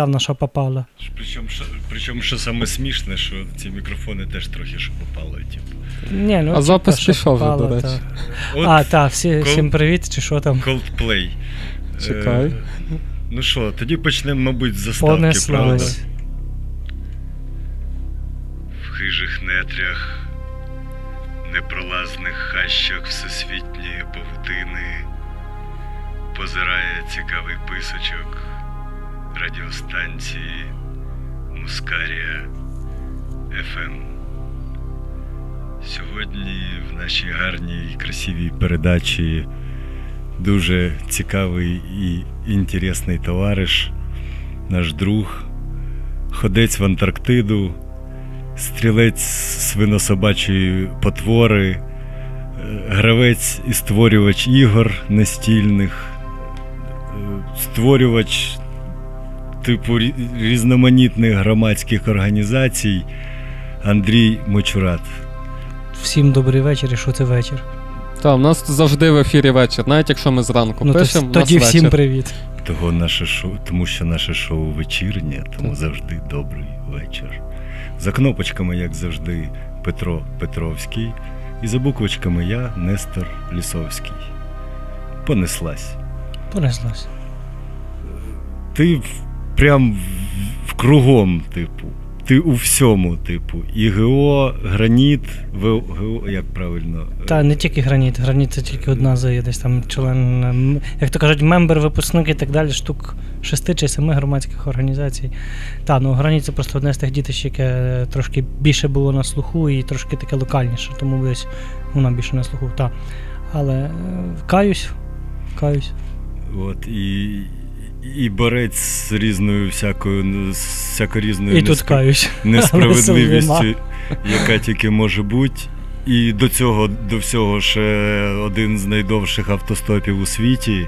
написав, на що попало. Причому, що, причому, що саме смішне, що ці мікрофони теж трохи що попало. Типу. Ні, ну, А типа, запис пішов вже, до речі. та. От А, так, всі, Кол- всім привіт, чи що там? Coldplay. Чекай. Е, ну що, тоді почнемо, мабуть, з заставки, правда? В хижих нетрях, непролазних хащах всесвітньої павутини позирає цікавий писочок радіостанції Мускарія FM. Сьогодні в нашій гарній і красивій передачі дуже цікавий і інтересний товариш, наш друг, ходець в Антарктиду, стрілець свинособачої потвори, е, гравець і створювач ігор настільних, е, створювач типу різноманітних громадських організацій Андрій Мочурат. Всім добрий вечір, і що це вечір. Так, у нас завжди в ефірі вечір, навіть якщо ми зранку Ну, пишемо, у нас тоді всім вечір. привіт. Того наше шоу, тому що наше шоу вечірнє, тому завжди добрий вечір. За кнопочками, як завжди, Петро Петровський, і за буквочками я, Нестор Лісовський. Понеслась. Понеслась. Ти прям в, кругом, типу. Ти у всьому, типу. І ГО, граніт, ВО, ГО, як правильно? Та не тільки граніт, граніт це тільки одна з десь там член, як то кажуть, member, випускник і так далі, штук шести чи семи громадських організацій. Та, ну граніт це просто одне з тих дітищ, яке трошки більше було на слуху і трошки таке локальніше, тому десь вона більше на слуху. Та. Але е, каюсь, каюсь. От, і, і борець з різною всякою, різною І тут несправедливістю, яка тільки може бути. І до цього, до всього ще один з найдовших автостопів у світі.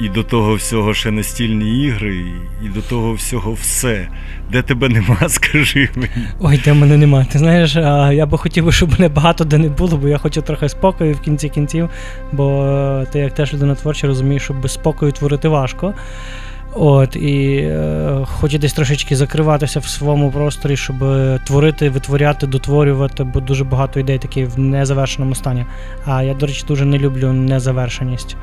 І до того всього ще настільні ігри, і до того всього все. Де тебе нема, скажи мені. Ой, де мене нема. Ти знаєш, я би хотів, щоб мене багато де не було, бо я хочу трохи спокою в кінці кінців. Бо е, ти як теж людина творча розумієш, що без спокою творити важко. От, і е, хочу десь трошечки закриватися в своєму просторі, щоб е, творити, витворяти, дотворювати, бо дуже багато ідей такі в незавершеному стані. А я, до речі, дуже не люблю незавершеність.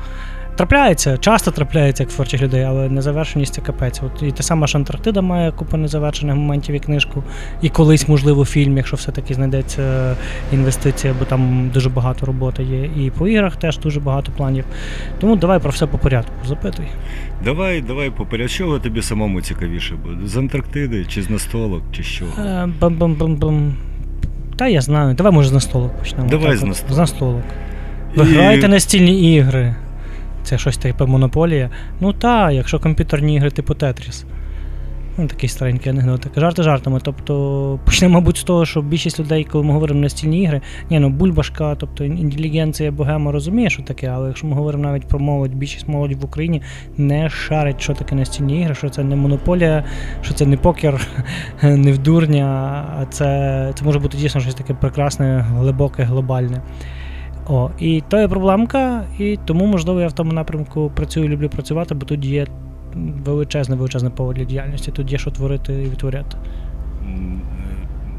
Трапляється, часто трапляється як творчих людей, але незавершеність це капець. От і те саме ж Антарктида має купу незавершених моментів і книжку, і колись, можливо, фільм, якщо все-таки знайдеться інвестиція, бо там дуже багато роботи є. І по іграх теж дуже багато планів. Тому давай про все по порядку. Запитуй. Давай, давай, поперед, чого тобі самому цікавіше буде? З Антарктиди, чи з настолок, чи що? Е, Бам-бам-бам-бам. Та я знаю. Давай, може, з настолок почнемо. Давай Так з настолок. З настолок. Ви граєте настільні ігри. Це щось типу монополія. Ну так, якщо комп'ютерні ігри типу Тетріс. Ну, такий старенький анекдотик. Жарти жартами. Тобто, почнемо, мабуть, з того, що більшість людей, коли ми говоримо настільні ігри, ні, ну бульбашка, тобто інтелігенція богема розуміє, що таке, але якщо ми говоримо навіть про молодь, більшість молоді в Україні не шарить, що таке настільні ігри, що це не монополія, що це не покер, не в дурня, а це, це може бути дійсно щось таке прекрасне, глибоке, глобальне. О, і то є проблемка, і тому, можливо, я в тому напрямку працюю, люблю працювати, бо тут є величезне, величезне поле для діяльності. Тут є що творити і відтворяти.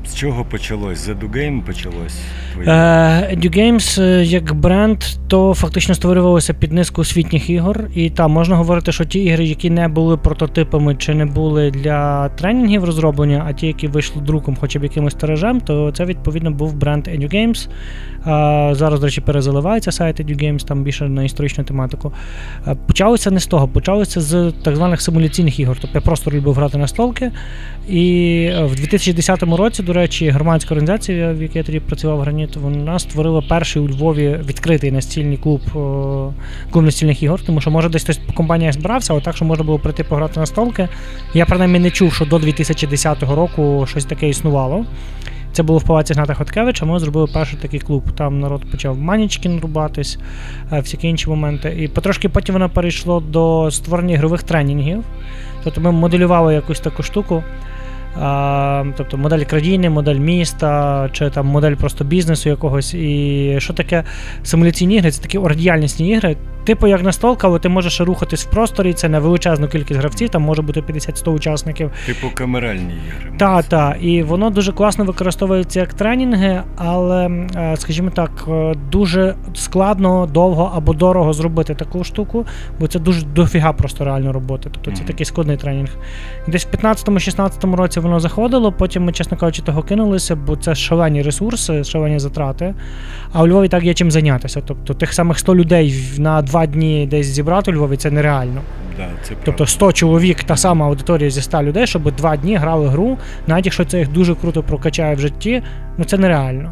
З чого почалось? Z Game почалось? Е, EduGames е, як бренд, то фактично створювалося під низку освітніх ігор. І там можна говорити, що ті ігри, які не були прототипами чи не були для тренінгів розроблення, а ті, які вийшли друком, хоча б якимось тиражем, то це відповідно був бренд EduGames. Е, зараз, до речі, перезаливається сайт EduGames, там більше на історичну тематику. Е, почалося не з того, почалося з так званих симуляційних ігор. Тобто я просто любив грати на столки. І в 2010 році, до речі, громадська організація, в якій я тоді працював Граніт, вона створила перший у Львові відкритий настільний клуб, е, клуб настільних ігор, тому що може десь хтось по компаніях збирався, але так, що можна було прийти пограти на столки. Я принаймні не чув, що до 2010 року щось таке існувало. Це було в палаці Гната Хоткевича, ми зробили перший такий клуб. Там народ почав манічкін рубатись, е, всякі інші моменти. І потрошки потім воно перейшло до створення ігрових тренінгів. Тобто ми моделювали якусь таку штуку. Тобто модель країни, модель міста, чи там модель просто бізнесу якогось. І що таке симуляційні ігри? Це такі ордіальнісні ігри. Типу, як настолка, але ти можеш рухатись в просторі, це не величезну кількість гравців, там може бути 50-100 учасників. Типу камеральні ігри. Так, так. І воно дуже класно використовується як тренінги, але, е, скажімо так, е, дуже складно, довго або дорого зробити таку штуку, бо це дуже дофіга просто реально роботи. Тобто це такий складний тренінг. Десь в 15-16 році воно заходило, потім ми, чесно кажучи, того кинулися, бо це шалені ресурси, шалені затрати. А у Львові так є чим зайнятися. Тобто тих самих 100 людей на два дні десь зібрати у Львові це нереально. Да, це Тобто правда. 100 чоловік, та сама аудиторія зі 100 людей, щоб два дні грали гру, навіть якщо це їх дуже круто прокачає в житті, ну це нереально.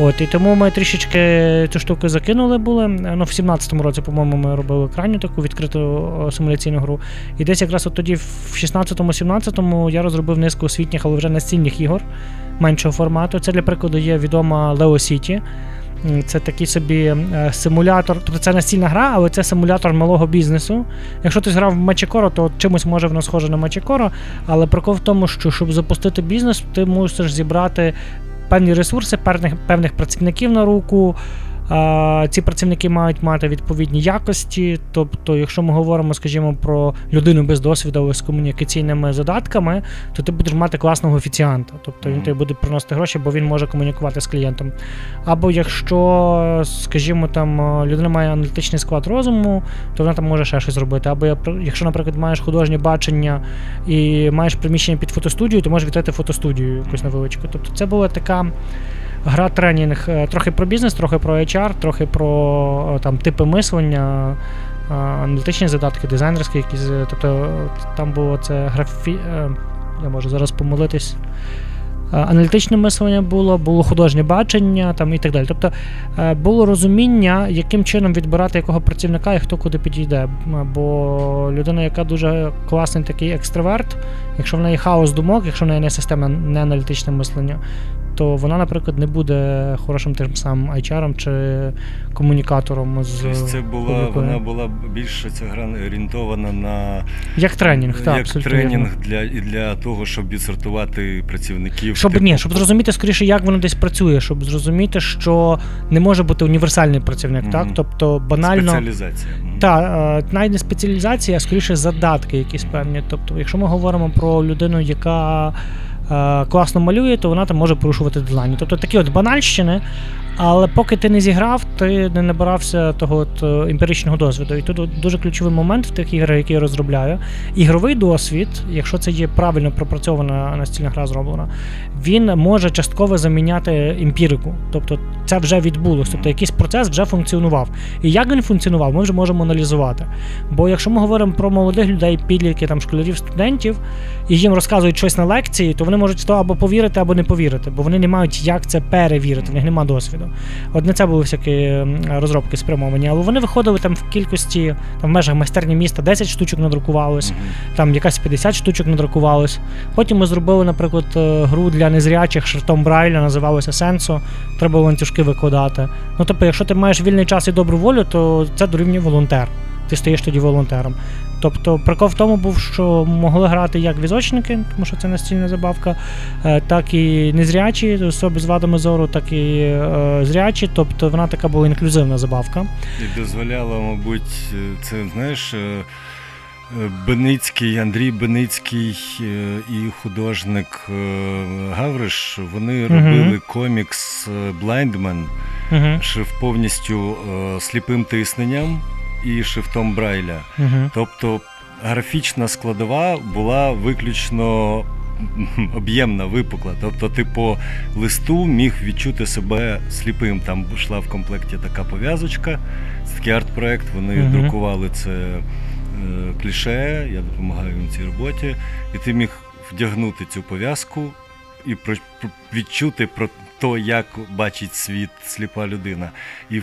От, і тому ми трішечки цю штуку закинули були. Ну, в 17-му році, по-моєму, ми робили крайню таку відкриту симуляційну гру. І десь якраз от тоді, в 16-му-17-му, я розробив низку освітніх, але вже настільних ігор меншого формату. Це, для прикладу, є відома Leo City. Це такий собі е, симулятор, тобто це настільна гра, але це симулятор малого бізнесу. Якщо ти грав в Мачекоро, то чимось може воно схоже на Мачекоро, але прикол в тому, що щоб запустити бізнес, ти мусиш зібрати певні ресурси, певних, певних працівників на руку. Ці працівники мають мати відповідні якості. Тобто, якщо ми говоримо, скажімо, про людину без досвіду з комунікаційними задатками, то ти будеш мати класного офіціанта. Тобто він тобі буде приносити гроші, бо він може комунікувати з клієнтом. Або якщо, скажімо, там е, людина має аналітичний склад розуму, то вона там може ще щось зробити. Або якщо, наприклад, маєш художнє бачення і маєш приміщення під фотостудію, то можеш відкрити фотостудію якусь невеличку. Тобто це була така. Гра тренінг е, трохи про бізнес, трохи про HR, трохи про е, там типи мислення, е, аналітичні задатки, дизайнерські якісь. Тобто там було це графі. Я можу зараз помилитись. Аналітичне мислення було, було художнє бачення там і так далі. Тобто було розуміння, яким чином відбирати якого працівника і хто куди підійде. Бо людина, яка дуже класний такий екстраверт, якщо в неї хаос думок, якщо в неї не система, не аналітичне мислення, то вона, наприклад, не буде хорошим тим самим HR чи комунікатором з Тобто це була, публікою. вона була більше ця гра орієнтована на як тренінг, так, як абсолютно тренінг вірно. для, і для того, щоб відсортувати працівників. Щоб типу, ні, щоб зрозуміти скоріше, як воно десь працює, щоб зрозуміти, що не може бути універсальний працівник, Мгм. так? Тобто банально. спеціалізація. Мгм. Так, навіть не спеціалізація, а скоріше задатки якісь певні. Тобто, якщо ми говоримо про людину, яка е, класно малює, то вона там може порушувати дедлайни. Тобто такі от банальщини, але поки ти не зіграв, ти не набирався того от е, емпіричного досвіду. І тут дуже ключовий момент в тих іграх, які я розробляю. Ігровий досвід, якщо це є правильно пропрацьована настільна гра зроблена, він може частково заміняти емпірику. Тобто це вже відбулося. Тобто якийсь процес вже функціонував. І як він функціонував, ми вже можемо аналізувати. Бо якщо ми говоримо про молодих людей, підлітків, там школярів, студентів, і їм розказують щось на лекції, то вони можуть то або повірити, або не повірити, бо вони не мають як це перевірити, в них немає досвіду. От на це були всякі розробки спрямовані, але вони виходили там в кількості, там в межах майстерні міста 10 штучок надрукувалось, там якась 50 штучок надрукувалось. Потім ми зробили, наприклад, е, гру для незрячих шрифтом Брайля, називалося Сенсо. Треба було ланцюжки викладати. Ну, тобто, якщо ти маєш вільний час і добру волю, то це дорівнює волонтер. Ти стаєш тоді волонтером. Тобто, прикол в тому був, що могли грати як візочники, тому що це настільна забавка, е, так і незрячі, особи з вадами зору, так і е, зрячі. Тобто вона така була інклюзивна забавка. І дозволяло, мабуть, це знаєш. е, Беницький, Андрій Беницький і художник Гавриш, вони робили комікс е, Blindman, шрифт повністю сліпим тисненням і шрифтом Брайля. Угу. Тобто графічна складова була виключно об'ємна, випукла. Тобто, ти по листу міг відчути себе сліпим. Там йшла в комплекті така пов'язочка, це такий арт-проект. Вони Мгм. друкували це е, кліше, я допомагаю їм в цій роботі. І ти міг вдягнути цю пов'язку і про, про- відчути про те, як бачить світ сліпа людина. І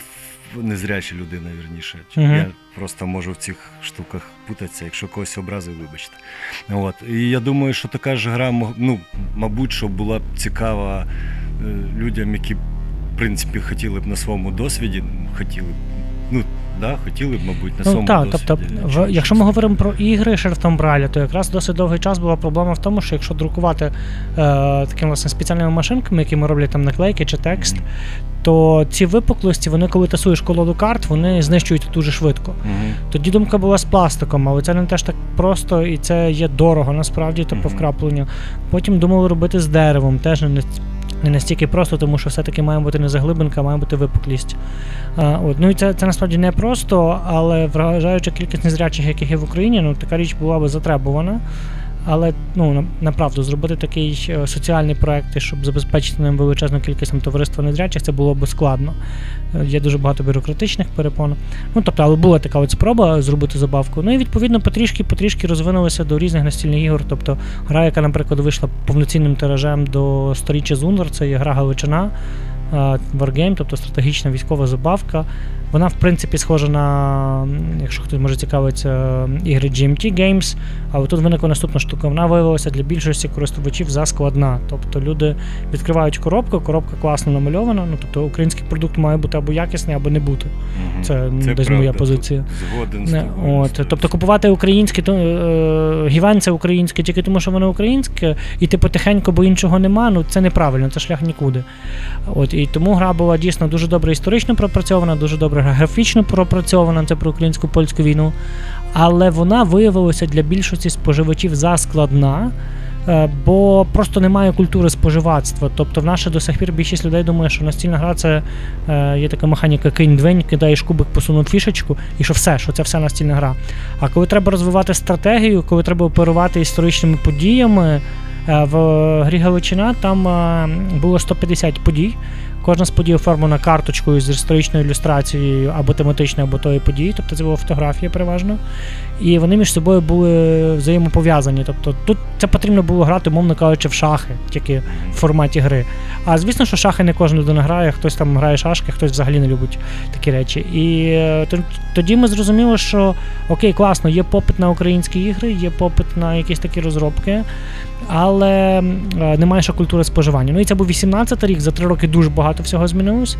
незряча людина, вірніше. Мгм. Я просто можу в цих штуках путатися, якщо когось образив, вибачте. От. І я думаю, що така ж гра, ну, мабуть, що була б цікава е, людям, які, в принципі, хотіли б на своєму досвіді, хотіли б, ну, да? хотіли б, мабуть, на Ну своєму так, досвіді. тобто, в, якщо ми говоримо про ігри шрифтом Брайля, то якраз досить довгий час була проблема в тому, що якщо друкувати е, такими власне спеціальними машинками, якими роблять там наклейки чи текст, Мгм. то ці випуклості, вони коли тасуєш колоду карт, вони знищують дуже швидко. Мгм. Тоді думка була з пластиком, але це не теж так просто і це є дорого насправді, тобто Мгм. вкраплення. Потім думали робити з деревом, теж не, не настільки просто, тому що все-таки має бути не заглибинка, має бути випуклість. А, от. Ну і це, це насправді не просто, але вражаюча кількість незрячих, яких є в Україні, ну така річ була би затребувана. Але ну направду зробити такий е, соціальний проект, щоб забезпечити ним величезну кількість там, товариства незрячих, це було б складно. Е, Є дуже багато бюрократичних перепон. Ну тобто, але була така от спроба зробити забавку. Ну і відповідно потрішки потрішки розвинулися до різних настільних ігор. Тобто гра, яка, наприклад, вийшла повноцінним тиражем до сторіччя Зунер, це є гра Галичина. Е, Wargame, тобто стратегічна військова забавка. Вона, в принципі, схожа на, якщо хтось може цікавиться, ігри GMT Games, але тут виникла наступна штука. Вона виявилася для більшості користувачів заскладна. Тобто люди відкривають коробку, коробка класно намальована. Ну тобто український продукт має бути або якісний, або не бути. Це, ну, десь моя позиція. Згоден з тобою. от, тобто купувати українське, то е, гівенце українське тільки тому, що воно українське, і ти потихеньку, бо іншого нема, ну це неправильно, це шлях нікуди. От, і тому гра була дійсно дуже добре історично пропрацьована, дуже добре графічно пропрацьована, це про українську польську війну. Але вона виявилася для більшості споживачів заскладна. е, Бо просто немає культури споживацтва. Тобто, в наше до сих пір більшість людей думає, що настільна гра це е, є така механіка кинь двень, кидаєш кубик, посунув фішечку, і що все, що це все настільна гра. А коли треба розвивати стратегію, коли треба оперувати історичними подіями, е, в грі Галичина там е, було 150 подій. Кожна з подій оформлена карточкою з історичною ілюстрацією або тематичною, або тої події, тобто це була фотографія переважно. І вони між собою були взаємопов'язані. Тобто тут це потрібно було грати, мовно кажучи, в шахи, тільки в форматі гри. А звісно, що шахи не кожен людина грає, хтось там грає шашки, хтось взагалі не любить такі речі. І е, тоді ми зрозуміли, що окей, класно, є попит на українські ігри, є попит на якісь такі розробки, але е, немає ще культури споживання. Ну і це був 18 рік, за три роки дуже багато всього змінилось.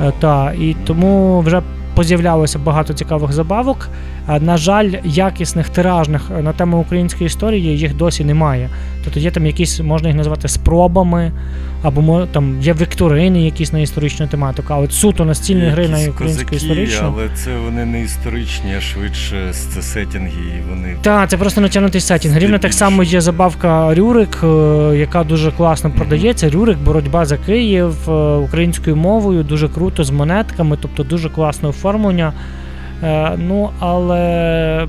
Е, Та, і тому вже поз'являлося багато цікавих забавок. Е, На жаль, якісних тиражних е, на тему української історії їх досі немає. Тобто є там якісь, можна їх назвати спробами, або там є вікторини якісь на історичну тематику, а от суто настільні гри на українську історичну. Але це вони не історичні, а швидше це сетінги, і вони Так, це просто натягнутий сетінг. Рівно так само є забавка Рюрик, е, яка дуже класно продається. Рюрик, боротьба за Київ українською мовою, дуже круто з монетками, тобто дуже класне оформлення. Е, Ну, але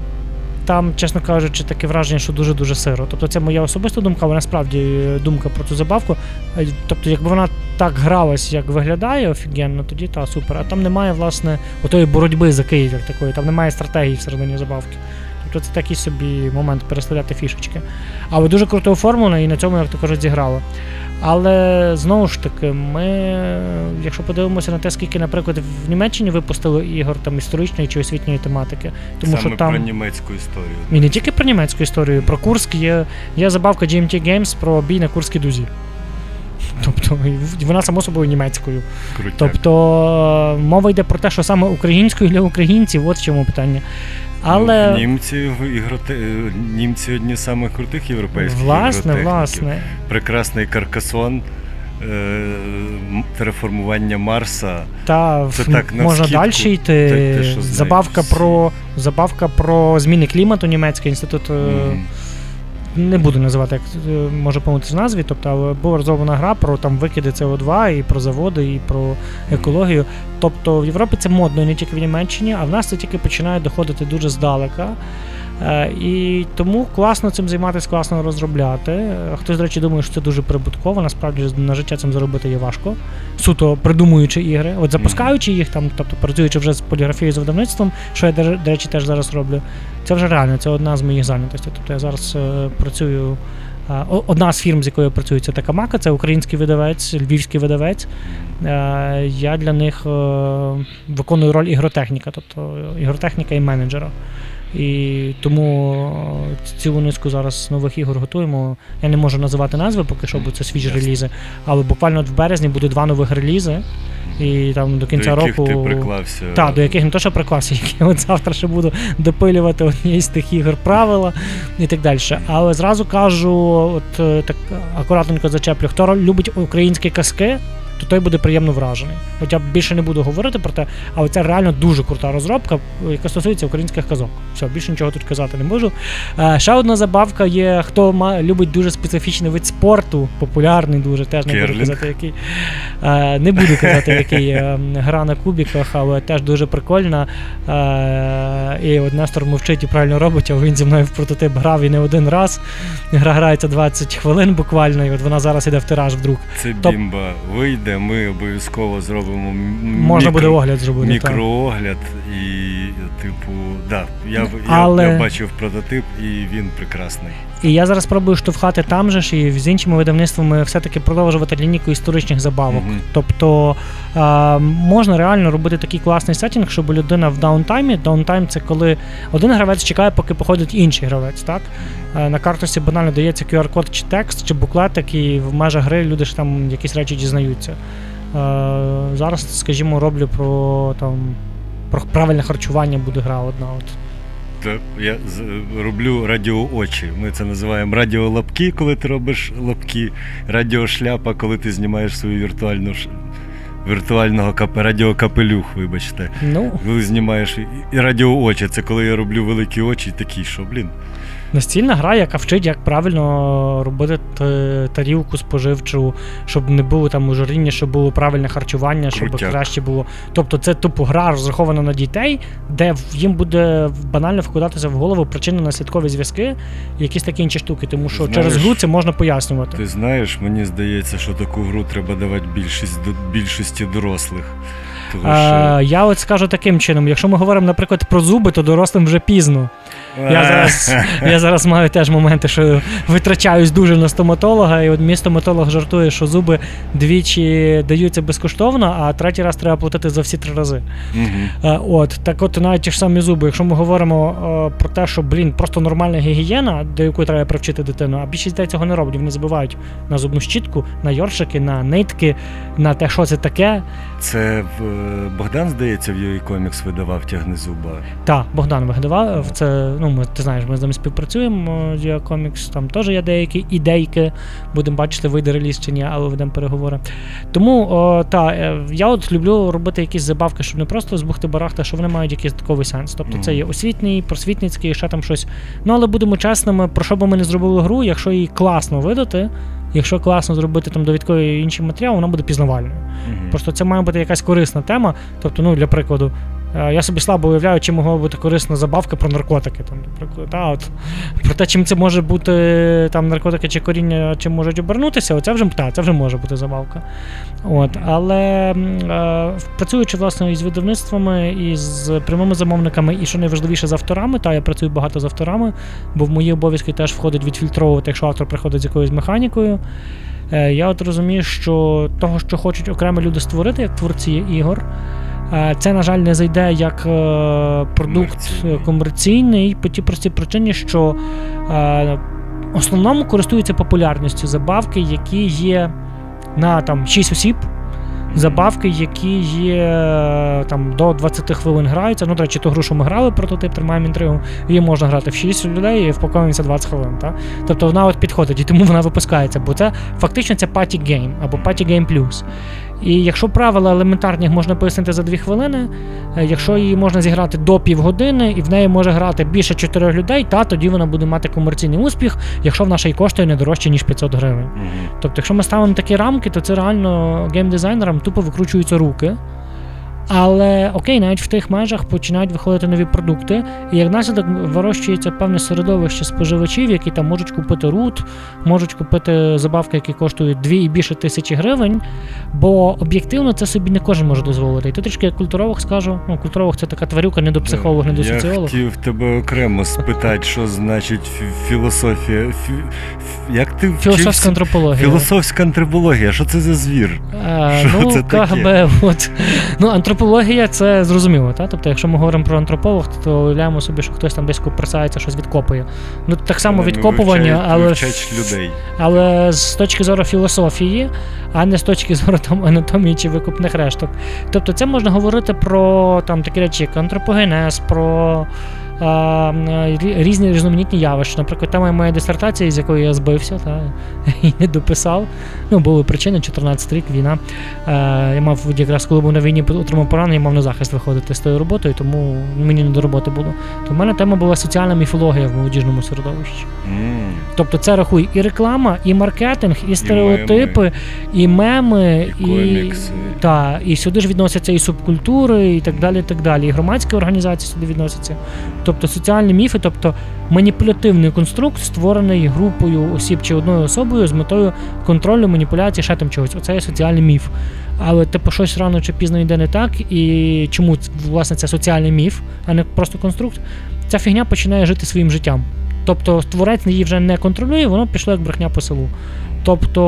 там, чесно кажучи, таке враження, що дуже-дуже сиро. Тобто це моя особиста думка, але насправді е, думка про цю забавку. Е, Тобто, якби вона так гралась, як виглядає офігенно, тоді та супер. А там немає, власне, отої боротьби за Київ як такої, там немає стратегії всередині забавки. Тобто це такий собі момент переставляти фішечки. Але дуже круто оформлено і на цьому, як то кажуть, зіграло. Але знову ж таки, ми, якщо подивимося на те, скільки, наприклад, в Німеччині випустили ігор там історичної чи освітньої тематики, тому саме що там про німецьку історію. і не тільки про німецьку історію, про Курськ є, є забавка GMT Games про бій на Курській дузі. Тобто вона само собою німецькою. Крутяк. Тобто мова йде про те, що саме українською для українців, от в чому питання. Але Ну, німці ігроте... німці одні з самих крутих європейських власне, власне. Прекрасний каркасон, е, Марса. Та Це так, на можна далі йти. те- те, забавка про забавка про зміни клімату німецький інститут. Мгм. Не буду називати, як е, може помилитися в назві, тобто, але була розроблена гра про там викиди СО2 і про заводи, і про екологію. Тобто в Європі це модно не тільки в Німеччині, а в нас це тільки починає доходити дуже здалека. Е, І тому класно цим займатися, класно розробляти. Е, Хтось, до речі, думає, що це дуже прибутково. Насправді на життя цим заробити є важко. Суто придумуючи ігри, от запускаючи їх там, тобто працюючи вже з поліграфією з видавництвом, що я до речі теж зараз роблю. Це вже реально, це одна з моїх зайнятостей. Тобто я зараз е, працюю. Одна з фірм, з якою я працюю, це Такамака, це український видавець, львівський видавець. Я для них виконую роль ігротехніка, тобто ігротехніка і менеджера. І тому е, цілу низку зараз нових ігор готуємо. Я не можу називати назви поки що, бо це свіжі Ясно. релізи. Але буквально в березні буде два нових релізи. І там до кінця до яких року. ти приклався. Так, до яких не то, що приклався, які от завтра ще буду допилювати однієї з тих ігор правила і так далі. Але зразу кажу, от е, так акуратненько зачеплю, хто любить українські казки, то той буде приємно вражений. Хоча більше не буду говорити про те, але це реально дуже крута розробка, яка стосується українських казок. Все, більше нічого тут казати не можу. Е, ще одна забавка є, хто ма, любить дуже специфічний вид спорту, популярний дуже, теж не буду казати, який. Е, не буду казати, який е, гра на кубіках, але теж дуже прикольна. Е, і от Нестор мовчить і правильно робить, але він зі мною в прототип грав і не один раз. Гра грається 20 хвилин буквально, і от вона зараз іде в тираж вдруг. Це Топ- бімба вийде, ми обов'язково зробимо можна мікро, буде огляд зробити. так. мікроогляд і, типу, да, я, я, я бачив прототип, і він прекрасний. І я зараз спробую штовхати там же ж і з іншими видавництвами все-таки продовжувати лінійку історичних забавок. Мгм. Тобто е, можна реально робити такий класний setting, щоб людина в downtime і. Downtime це коли один гравець чекає, поки походить інший гравець. Так? Е, на карточці банально дається QR-код чи текст, чи буклетик, і в межах гри люди ж там якісь речі дізнаються. Е, зараз, скажімо, роблю про там. Про правильне харчування буде гра одна. От. Так, я з- роблю радіоочі. Ми це називаємо радіолапки, коли ти робиш лапки, радіошляпа, коли ти знімаєш свою віртуальну віртуального кап... радіокапелюх, вибачте. Ну, Коли знімаєш і радіоочі, це коли я роблю великі очі, такі, що, блін. Настільна гра, яка вчить, як правильно робити тарілку споживчу, щоб не було там ужиріння, щоб було правильне харчування, щоб Крутяк. краще було. Тобто це тупо гра розрахована на дітей, де їм буде банально вкладатися в голову причинно-наслідкові зв'язки якісь такі інші штуки, тому що Знаєш, через гру це можна пояснювати. Ти знаєш, мені здається, що таку гру треба давати більшість, більшості дорослих. Тому що... Е, я от скажу таким чином: якщо ми говоримо, наприклад, про зуби, то дорослим вже пізно. Я зараз, я зараз маю теж моменти, що витрачаюсь дуже на стоматолога, і от мій стоматолог жартує, що зуби двічі даються безкоштовно, а третій раз треба платити за всі три рази. Е, От так, от навіть ті ж самі зуби. Якщо ми говоримо е, про те, що блін, просто нормальна гігієна, до якої треба привчити дитину, а більшість дітей цього не роблять. Вони забувають на зубну щітку, на йоршики, на нитки, на те, що це таке. Це в е, Богдан, здається, в йої комікс видавав тягни зуба. Так, Богдан вигадав. Це ну ми ти знаєш, ми з ними співпрацюємо. Комікс там теж є деякі ідейки. Будемо бачити, вийде реліз чи ні, але ведемо переговори. Тому о, та е, я от люблю робити якісь забавки, щоб не просто збухти барахта, що вони мають якийсь додатковий сенс. Тобто це є освітній, просвітницький, ще там щось. Ну але будемо чесними, про що би ми не зробили гру, якщо її класно видати. Якщо класно зробити там довідковий інший матеріал, вона буде пізнавальною. Мгм. Просто це має бути якась корисна тема. Тобто, ну, для прикладу, е, я собі слабо уявляю, чим могла бути корисна забавка про наркотики. Там, наприклад, та, от, про те, чим це може бути там наркотики чи коріння, чим можуть обернутися, оце вже, та, це вже може бути забавка. От, але е, працюючи власне із видавництвами, і з прямими замовниками, і що найважливіше з авторами, та я працюю багато з авторами, бо в мої обов'язки теж входить відфільтровувати, якщо автор приходить з якоюсь механікою. Е, Я от розумію, що того, що хочуть окремі люди створити, як творці ігор, е, це, на жаль, не зайде як е, продукт Комерційний. е, по тій простій причині, що е, в основному користуються популярністю забавки, які є на там 6 осіб. Забавки, які є е, там до 20 хвилин граються. Ну, до речі, ту гру, що ми грали, прототип, тримаємо інтригу, її можна грати в 6 людей і впаковується 20 хвилин. Та? Тобто вона от підходить, і тому вона випускається, бо це фактично це Party Game або Party Game Plus. І якщо правила елементарні можна пояснити за 2 хвилини, е, якщо її можна зіграти до півгодини, і в неї може грати більше 4 людей, та тоді вона буде мати комерційний успіх, якщо вона ще й коштує не дорожче, ніж 500 гривень. Тобто, якщо ми ставимо такі рамки, то це реально геймдизайнерам тупо викручуються руки. Але окей, навіть в тих межах починають виходити нові продукти, і як наслідок вирощується певне середовище споживачів, які там можуть купити рут, можуть купити забавки, які коштують 2 і більше тисячі гривень. Бо об'єктивно це собі не кожен може дозволити. І тут трішки як культуролог скажу, ну культуролог це така тварюка, не до психолога, не до Я соціолога. хотів тебе окремо спитати, що значить філософія. Фі... фі- Як ти Філософська вчився? антропологія. Філософська антропологія, що це за звір? Е, Що ну, це таке? от. Ну, антроп... антропологія це зрозуміло, та? Тобто, якщо ми говоримо про антрополог, то уявляємо собі, що хтось там десь купресається, щось відкопує. Ну так само Вони відкопування, вивчають- але вивчають людей. але з точки зору філософії, а не з точки зору там анатомії чи викупних решток. Тобто, це можна говорити про там такі речі, як антропогенез, про. Різні різноманітні явища. Наприклад, тема моя дисертація, з якої я збився та, і не дописав. Ну, були причини, 14 рік, війна. Е, я мав якраз, коли був на війні, отримав поранення, мав на захист виходити з тою роботою, тому мені не до роботи було. То в мене тема була соціальна міфологія в молодіжному середовищі. М. Тобто це рахуй і реклама, і маркетинг, і стереотипи, і меми, І комікси. та, і сюди ж відносяться і субкультури, і так далі. І так далі. І громадські організації сюди відносяться. Тобто соціальні міфи, тобто маніпулятивний конструкт, створений групою осіб чи одною особою з метою контролю, маніпуляції, ще там чогось. Оце є соціальний міф. Але типу щось рано чи пізно йде не так, і чому власне це соціальний міф, а не просто конструкт, ця фігня починає жити своїм життям. Тобто творець її вже не контролює, воно пішло як брехня по селу. Тобто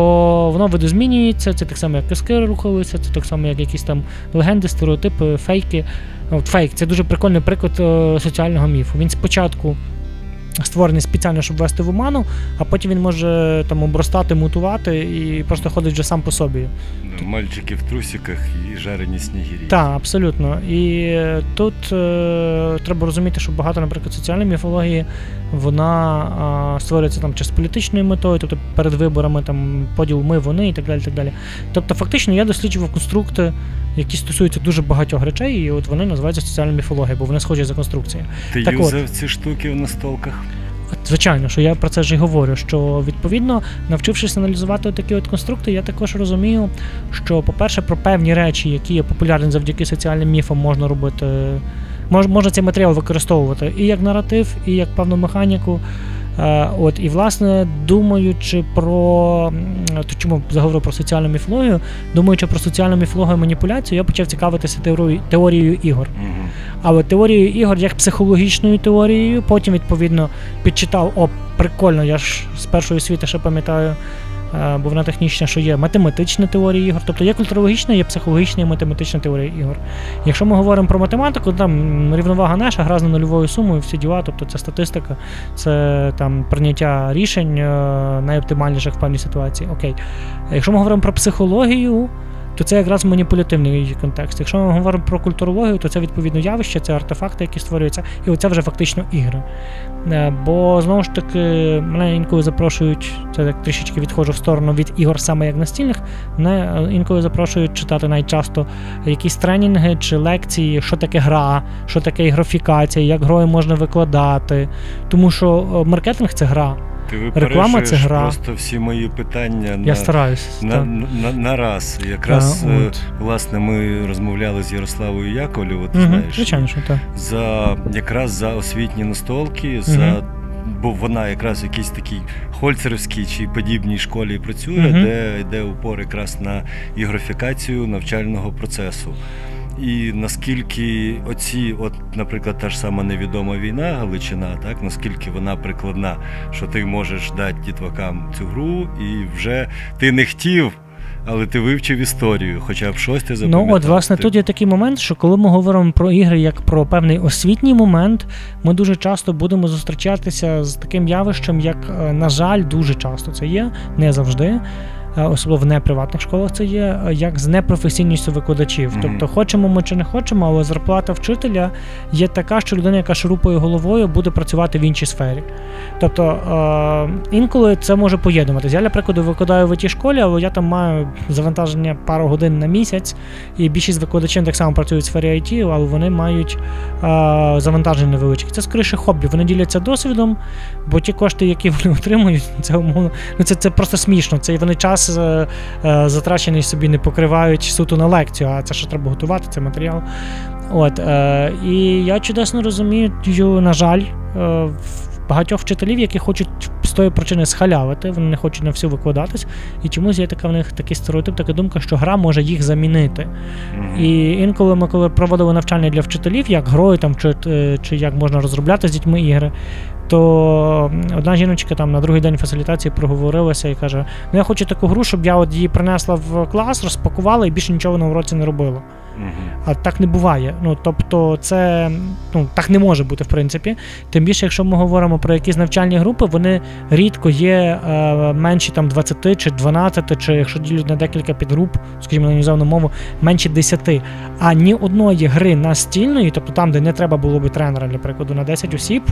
воно видозмінюється, це так само, як казки рухалися, це так само, як якісь там легенди, стереотипи, фейки. От фейк це дуже прикольний приклад е, соціального міфу. Він спочатку створений спеціально, щоб ввести в оману, а потім він може там обростати, мутувати і просто ходить вже сам по собі. Ну, Мальчики в трусиках і жарені снігирі. Так, абсолютно. І е, тут е, треба розуміти, що багато, наприклад, соціальної міфології вона створюється там чи з політичною метою, тобто перед виборами там поділ ми, вони і так далі. так далі. Тобто, фактично, я досліджував конструкти, які стосуються дуже багатьох речей, і от вони називаються соціальною міфологією, бо вони схожі за конструкцією. Ти Так от. ці штуки в настолках? Звичайно, що я про це ж і говорю. Що відповідно, навчившись аналізувати такі от конструкти, я також розумію, що, по-перше, про певні речі, які є популярні завдяки соціальним міфам, можна робити. Мож, можна цей матеріал використовувати і як наратив, і як певну механіку. Е, от, і, власне, думаючи про то чому заговорив про соціальну міфологію, думаючи про соціальну міфологію маніпуляцію, я почав цікавитися теорією, теорією ігор. Але теорією ігор як психологічною теорією, потім, відповідно, підчитав, о, прикольно, я ж з першої освіти ще пам'ятаю, бо вона технічна, що є математична теорія ігор. Тобто є культурологічна, є психологічна і математична теорія ігор. Якщо ми говоримо про математику, там рівновага наша, гра з нульовою сумою, всі діла, тобто це статистика, це там прийняття рішень е, найоптимальніших в певній ситуації. Окей. Якщо ми говоримо про психологію, то це якраз маніпулятивний контекст. Якщо ми говоримо про культурологію, то це відповідно явище, це артефакти, які створюються, і оце вже фактично ігри. Е, Бо знову ж таки, мене інколи запрошують, це так трішечки відходжу в сторону від ігор саме як настільних. Мене е, інколи запрошують читати найчасто якісь тренінги чи лекції, що таке гра, що таке ігрофікація, як грою можна викладати. Тому що е, маркетинг це гра. Ти Реклама це гра. просто всі мої питання Я на, стараюсь. на, так. на, на раз. Якраз Та, е, власне ми розмовляли з Ярославою Яковлєвою, ти Мгм, знаєш, Звичайно, що так. за якраз за освітні настолки, за. Бо вона якраз в якійсь такій хольцерівській чи подібній школі працює, Мгм. де йде упор якраз на ігрофікацію навчального процесу. І наскільки оці, от, наприклад, та ж сама невідома війна Галичина, так наскільки вона прикладна, що ти можеш дати дітвакам цю гру, і вже ти не хотів, але ти вивчив історію, хоча б щось ти запам'ятав. Ну, от, власне, тут є такий момент, що коли ми говоримо про ігри як про певний освітній момент, ми дуже часто будемо зустрічатися з таким явищем, як, е, на жаль, дуже часто це є, не завжди. Е, Особливо в неприватних школах це є е, як з непрофесійністю викладачів. Мгм. Тобто, хочемо ми чи не хочемо, але зарплата вчителя є така, що людина, яка шурупає головою, буде працювати в іншій сфері. Тобто е, інколи це може поєднуватися. Я, для прикладу, викладаю в it школі, але я там маю завантаження пару годин на місяць, і більшість викладачів так само працюють в сфері IT, але вони мають е, завантаження невеличкі. Це скоріше хобі. Вони діляться досвідом, бо ті кошти, які вони отримують, це умовно. Ну це, це просто смішно. Це вони час е, е, затрачений собі не покривають суто на лекцію, а це що треба готувати, це матеріал. От, е, і я чудесно розумію, на жаль, е, в багатьох вчителів, які хочуть з тої причини схалявити, вони не хочуть на всю викладатись, і чомусь є така в них такий стереотип, така думка, що гра може їх замінити. І інколи ми, коли проводили навчання для вчителів, як грою там чи, чи як можна розробляти з дітьми ігри, то одна жіночка там на другий день фасилітації проговорилася і каже: Ну я хочу таку гру, щоб я от її принесла в клас, розпакувала і більше нічого на уроці не робила. Мгм. А так не буває. Ну тобто, це ну так не може бути, в принципі. Тим більше, якщо ми говоримо про якісь навчальні групи, вони рідко є е, менші там 20 чи 12, чи якщо ділять на декілька підгруп, скажімо на іноземну мову, менше 10. А ні одної гри настільної, тобто там, де не треба було би тренера, для прикладу, на 10 осіб.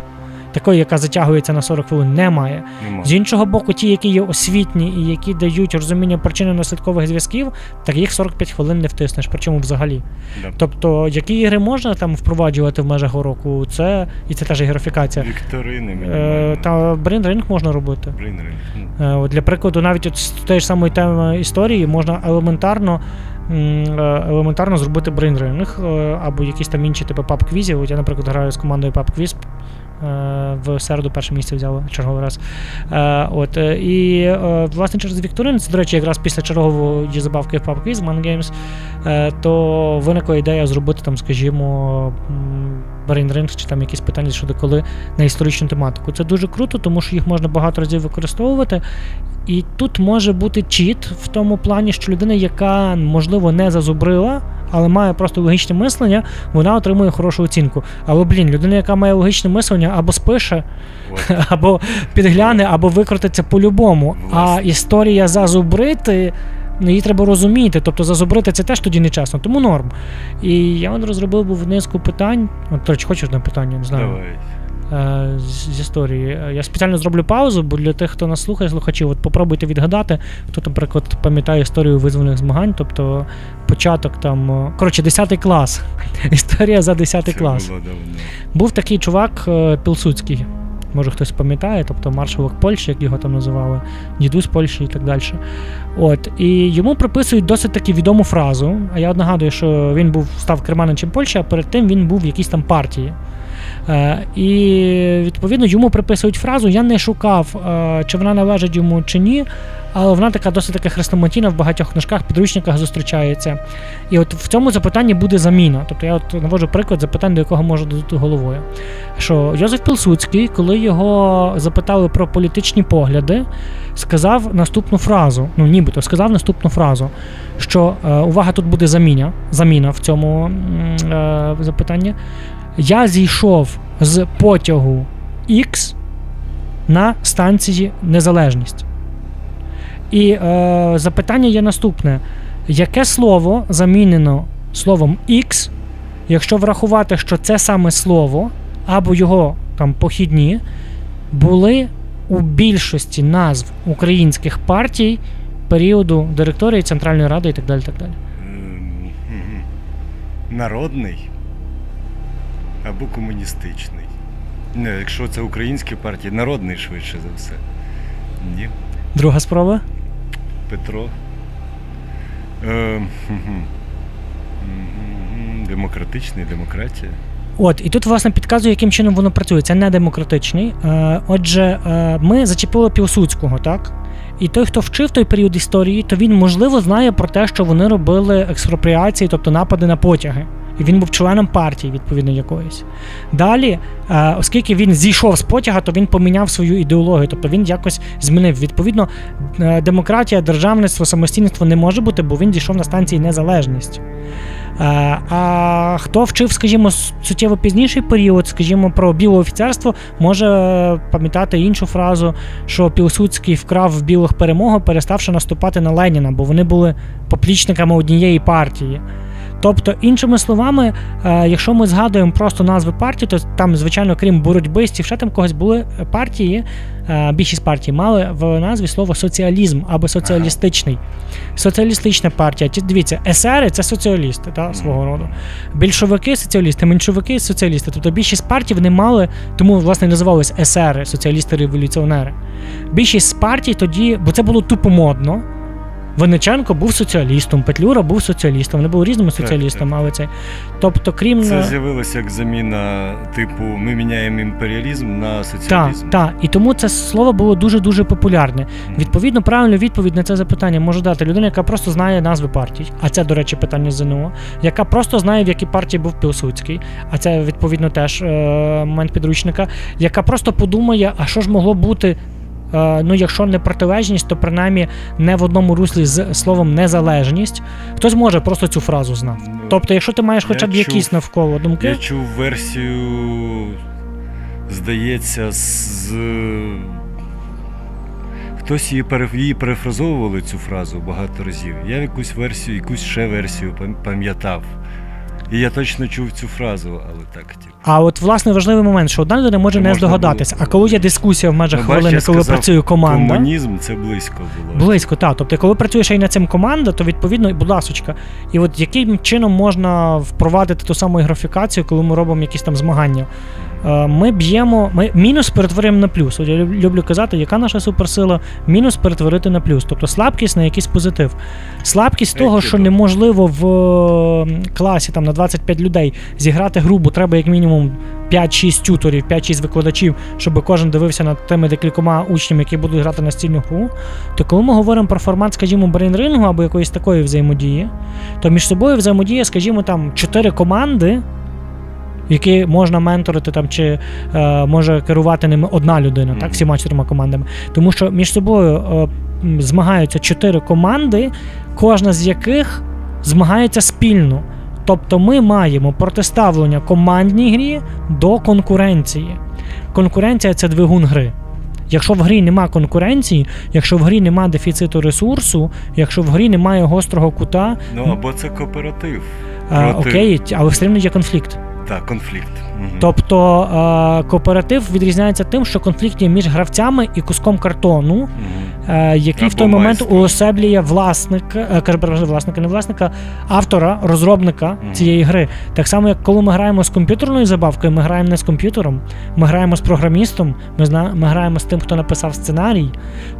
Такої, яка затягується на 40 хвилин, немає. Нема. З іншого боку, ті, які є освітні і які дають розуміння причинно-наслідкових зв'язків, так їх 45 хвилин не втиснеш, причому взагалі. Да. Тобто, які ігри можна там впроваджувати в межах уроку, це і це теж ігрофікація. Вікторини Е, та брейн-ринг можна робити. Брейнринг. Ну, Е, для прикладу, навіть от з тієї ж самої теми історії можна елементарно. е, Елементарно зробити брейнринг е, або якісь там інші типи паб-квізів. Я, наприклад, граю з командою паб-квіз. Е, В середу перше місце взяли черговий раз. Е, От, е, і власне через Вікторин, до речі, якраз після чергової забавки в паб-квіз Man Games, то виникла ідея зробити там, скажімо, брейнринг чи там якісь питання щодо коли на історичну тематику. Це дуже круто, тому що їх можна багато разів використовувати. І тут може бути cheat в тому плані, що людина, яка можливо не зазубрила, але має просто логічне мислення, вона отримує хорошу оцінку. Але, блін, людина, яка має логічне мислення, або спише, або підгляне, або викрутиться по-любому. А історія зазубрити. Ну, її треба розуміти, тобто зазубрити це теж тоді нечесно, тому норм. І я от розробив був низку питань. От, речі, хочеш одне питання, не знаю Давай. е, з, з історії. Е, Я спеціально зроблю паузу, бо для тих, хто нас слухає, слухачів, от попробуйте відгадати, хто, наприклад, пам'ятає історію визвольних змагань, тобто початок там. е, Коротше, 10 клас. Історія за 10 клас. Був такий чувак Пілсудський. Може хтось пам'ятає, тобто маршалок Польщі, як його там називали, дідусь Польщі і так далі. От, і йому приписують досить таки відому фразу. А я нагадую, що він був став керманичем Польщі, а перед тим він був в якійсь там партії. Е, і відповідно йому приписують фразу. Я не шукав, е, чи вона належить йому чи ні, але вона така досить таки хрестоматійна в багатьох книжках, підручниках зустрічається. І от в цьому запитанні буде заміна. Тобто я от наводжу приклад запитань, до якого можу додати головою. Що Йозеф Пілсудський, коли його запитали про політичні погляди, сказав наступну фразу. Ну, нібито сказав наступну фразу, що е, увага, тут буде заміна, заміна в цьому е, запитанні. Я зійшов з потягу X на станції Незалежність. І е, запитання є наступне: яке слово замінено словом X, якщо врахувати, що це саме слово або його там похідні були у більшості назв українських партій періоду директорії Центральної Ради і так далі. Так далі. Ем. Народний або комуністичний. Не, якщо це українські партії, народний швидше за все. Ні. Друга спроба. Петро. Мгм. Демократичний, демократія. От, і тут, власне, підказує, яким чином воно працює. Це не демократичний. Е, отже, е, ми зачепили Пілсудського, так? І той, хто вчив той період історії, то він, можливо, знає про те, що вони робили експропріації, тобто напади на потяги. І він був членом партії, відповідно, якоїсь. Далі, е, оскільки він зійшов з потяга, то він поміняв свою ідеологію, тобто він якось змінив. Відповідно, е, демократія, державництво, самостійництво не може бути, бо він дійшов на станції незалежність. Е, А хто вчив, скажімо, суттєво пізніший період, скажімо, про біле офіцерство, може пам'ятати іншу фразу, що Пілсудський вкрав в білих перемогу, переставши наступати на Леніна, бо вони були поплічниками однієї партії. Тобто, іншими словами, е, якщо ми згадуємо просто назви партій, то там, звичайно, крім боротьбистів, ще там когось були партії, е, більшість партій мали в назві слово соціалізм або соціалістичний. Соціалістична партія. Дивіться, есери це соціалісти та, свого роду. Більшовики соціалісти, меншовики соціалісти. Тобто більшість партій вони мали, тому власне називались есери, соціалісти-революціонери. Більшість з партій тоді, бо це було тупо модно. Винниченко був соціалістом, Петлюра був соціалістом. Вони були різними соціалістами, але це. Тобто, крім Це з'явилося як заміна, типу, ми міняємо імперіалізм на Так, соціалізм. так. І тому це слово було дуже дуже популярне. Відповідно, правильну відповідь на це запитання може дати людина, яка просто знає назви партій. А це, до речі, питання ЗНО, яка просто знає, в якій партії був Пілсудський. А це відповідно теж е, момент підручника, яка просто подумає, а що ж могло бути. Е, Ну, якщо не протилежність, то принаймні не в одному руслі з словом незалежність. Хтось може просто цю фразу знати. Ну, Тобто, якщо ти маєш хоча б чув- якісь навколо думки, Я чув версію, здається, з. Хтось її, її перефразовували цю фразу багато разів. Я якусь версію, якусь ще версію пам'ятав. І я точно чув цю фразу, але так, типу. А от власне важливий момент, що одна людина може не, не здогадатися. А коли є дискусія в межах Ну, хвилини, я коли сказав, працює команда. Комунізм це близько було. Близько, так. Тобто, коли працює ще й над цим команда, то відповідно, будь ласочка. І от яким чином можна впровадити ту саму графікацію, коли ми робимо якісь там змагання? Е, Ми б'ємо, ми мінус перетворюємо на плюс. От я люблю казати, яка наша суперсила, мінус перетворити на плюс. Тобто слабкість на якийсь позитив. Слабкість того, що неможливо в класі там на 25 людей зіграти гру, бо треба як мінімум 5-6 тюторів, 5-6 викладачів, щоб кожен дивився над тими декількома учнями, які будуть грати настільну гру. То коли ми говоримо про формат, скажімо, брейнрингу або якоїсь такої взаємодії, то між собою взаємодія, скажімо, там 4 команди. Які можна менторити там чи е, може керувати ними одна людина, Мгм. так, всіма чотирма командами. Тому що між собою е, змагаються чотири команди, кожна з яких змагається спільно. Тобто ми маємо протиставлення командній грі до конкуренції. Конкуренція це двигун гри. Якщо в грі нема конкуренції, якщо в грі нема дефіциту ресурсу, якщо в грі немає гострого кута, Ну або це кооператив. Проти- окей, але все одно є конфлікт. Так, конфлікт. Мгм. Тобто е, кооператив відрізняється тим, що конфлікт є між гравцями і куском картону, Мгм. е, який в Або той момент майстром. уособлює власника, е, кажу, власника, не власника, автора, розробника Мгм. цієї гри. Так само, як коли ми граємо з комп'ютерною забавкою, ми граємо не з комп'ютером, ми граємо з програмістом, ми, зна, ми граємо з тим, хто написав сценарій.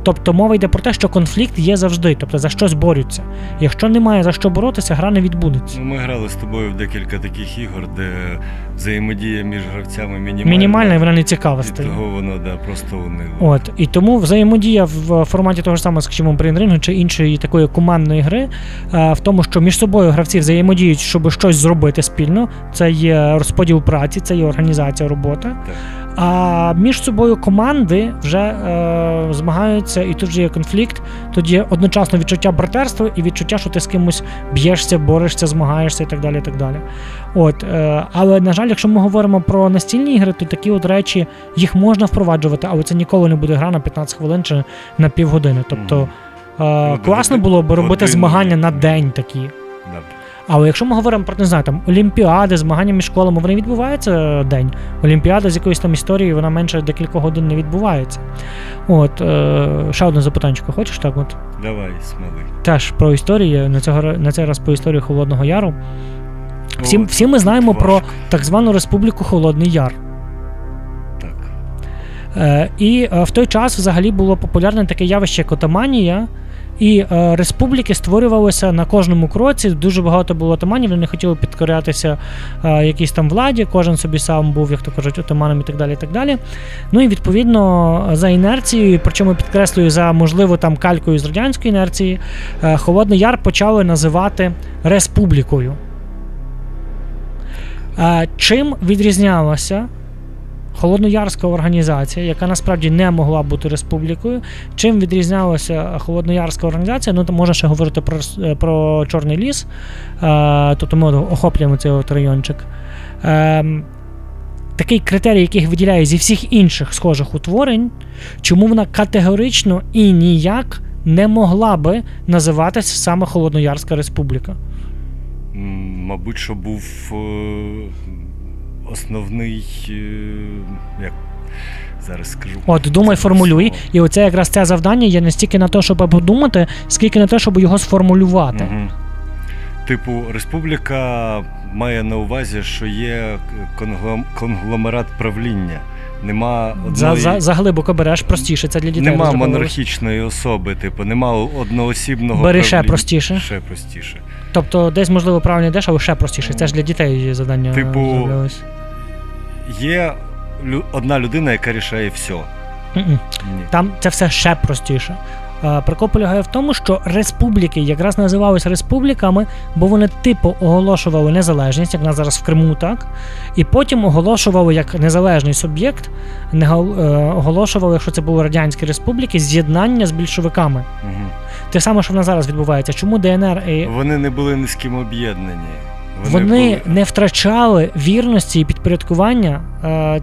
Тобто мова йде про те, що конфлікт є завжди, тобто за щось борються. Якщо немає за що боротися, гра не відбудеться. Ну, ми грали з тобою в декілька таких ігор, де взаємодія між гравцями мінімальна. Мінімальна і вона не цікава І стає. того воно да, просто унило. От і тому взаємодія в форматі того ж самого, скажімо, брейнрингу чи іншої такої командної гри, е, в тому, що між собою гравці взаємодіють, щоб щось зробити спільно. Це є розподіл праці, це є організація роботи. Так. А між собою команди вже е, змагаються, і тут вже є конфлікт. Є одночасно відчуття братерства і відчуття, що ти з кимось б'єшся, борешся, змагаєшся і так далі. І так далі. От, е, але на жаль, якщо ми говоримо про настільні ігри, то такі от речі їх можна впроваджувати, але це ніколи не буде гра на 15 хвилин чи на півгодини. Тобто е, Ну, класно було б робити змагання на день такі. Але якщо ми говоримо про не знаю, там олімпіади, змагання між школами, вони відбуваються день. Олімпіада з якоюсь там історією, вона менше декількох годин не відбувається. От е, ще одне запитання, хочеш так? От Давай, смели. теж про історію. На цього на цей раз про історію Холодного Яру. Всі, О, всі ми знаємо важко. про так звану Республіку Холодний Яр. Так. Е, і е, в той час взагалі було популярне таке явище, як отаманія. І е, республіки створювалися на кожному кроці. Дуже багато було отаманів, вони хотіли підкорятися е, якійсь там владі, кожен собі сам був, як то кажуть, отаманом і так далі. і так далі. Ну і відповідно за інерцією, причому підкреслюю за можливо там калькою з радянської інерції, е, Холодний Яр почали називати республікою. Е, чим відрізнялася Холодноярська організація, яка насправді не могла бути республікою. Чим відрізнялася Холодноярська організація? Ну, там можна ще говорити про, е, про Чорний ліс, е, тобто ми охоплюємо цей от райончик. Е, такий критерій, який виділяє зі всіх інших схожих утворень, чому вона категорично і ніяк не могла би називатися саме Холодноярська республіка. Мабуть, що був е, основний. е, Як зараз скажу. От, думай, формулюй. слово. І оце якраз це завдання є не стільки на те, щоб подумати, скільки на те, щоб його сформулювати. Мгм. Типу, республіка має на увазі, що є конгломерат правління. Нема одної... за, за глибоко береш простіше, це для дітей. Нема монархічної особи, типу, нема одноосібного Бери ще простіше. Ще простіше. Тобто десь, можливо, правильно йдеш, але ще простіше. Це ж для дітей завдання. Типу, зроблялось. Є одна людина, яка рішає все. Ні. Там це все ще простіше. Е, Прикол полягає в тому, що республіки якраз називалися республіками, бо вони типу оголошували незалежність, як нас зараз в Криму, так? І потім оголошували як незалежний суб'єкт, не е, оголошували, що це були радянські республіки, з'єднання з більшовиками. Мгм. Те саме, що в нас зараз відбувається. Чому ДНР і Вони не були ні з ким об'єднані. Вони, були- не втрачали вірності і підпорядкування е,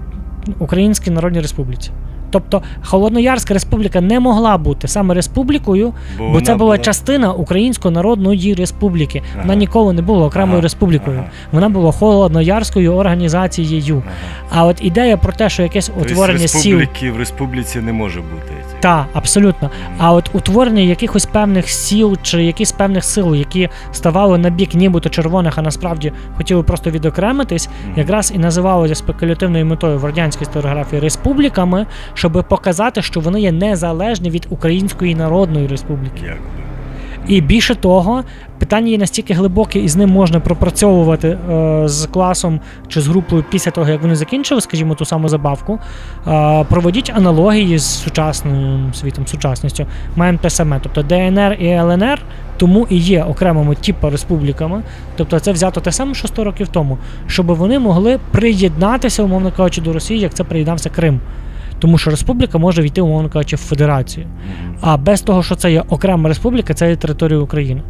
Українській Народній Республіці. Тобто Холодноярська республіка не могла бути саме республікою, бо вона це була частина Української Народної Республіки. Вона ніколи не була окремою Ага, республікою. ага. Вона була холодноярською організацією. Ага. А от ідея про те, що якесь Тобто утворення сіл. в республіці не може бути. Так, абсолютно. А от утворення якихось певних сіл чи якихось певних сил, які ставали на бік нібито червоних, а насправді хотіли просто відокремитись, якраз і називалося спекулятивною метою в радянській історіографії республіками, щоб показати, що вони є незалежні від Української Народної Республіки. І більше того, питання є настільки глибоке, і з ним можна пропрацьовувати е, з класом чи з групою після того, як вони закінчили, скажімо, ту саму забавку. Е, проведіть аналогії з сучасним світом, сучасністю. Маємо те саме. Тобто ДНР і ЛНР тому і є окремими типу республіками. Тобто це взято те саме, що 100 років тому, щоб вони могли приєднатися, умовно кажучи, до Росії, як це приєднався Крим. Тому що республіка може війти, умовно кажучи, в федерацію. А без того, що це є окрема республіка, це є територія України.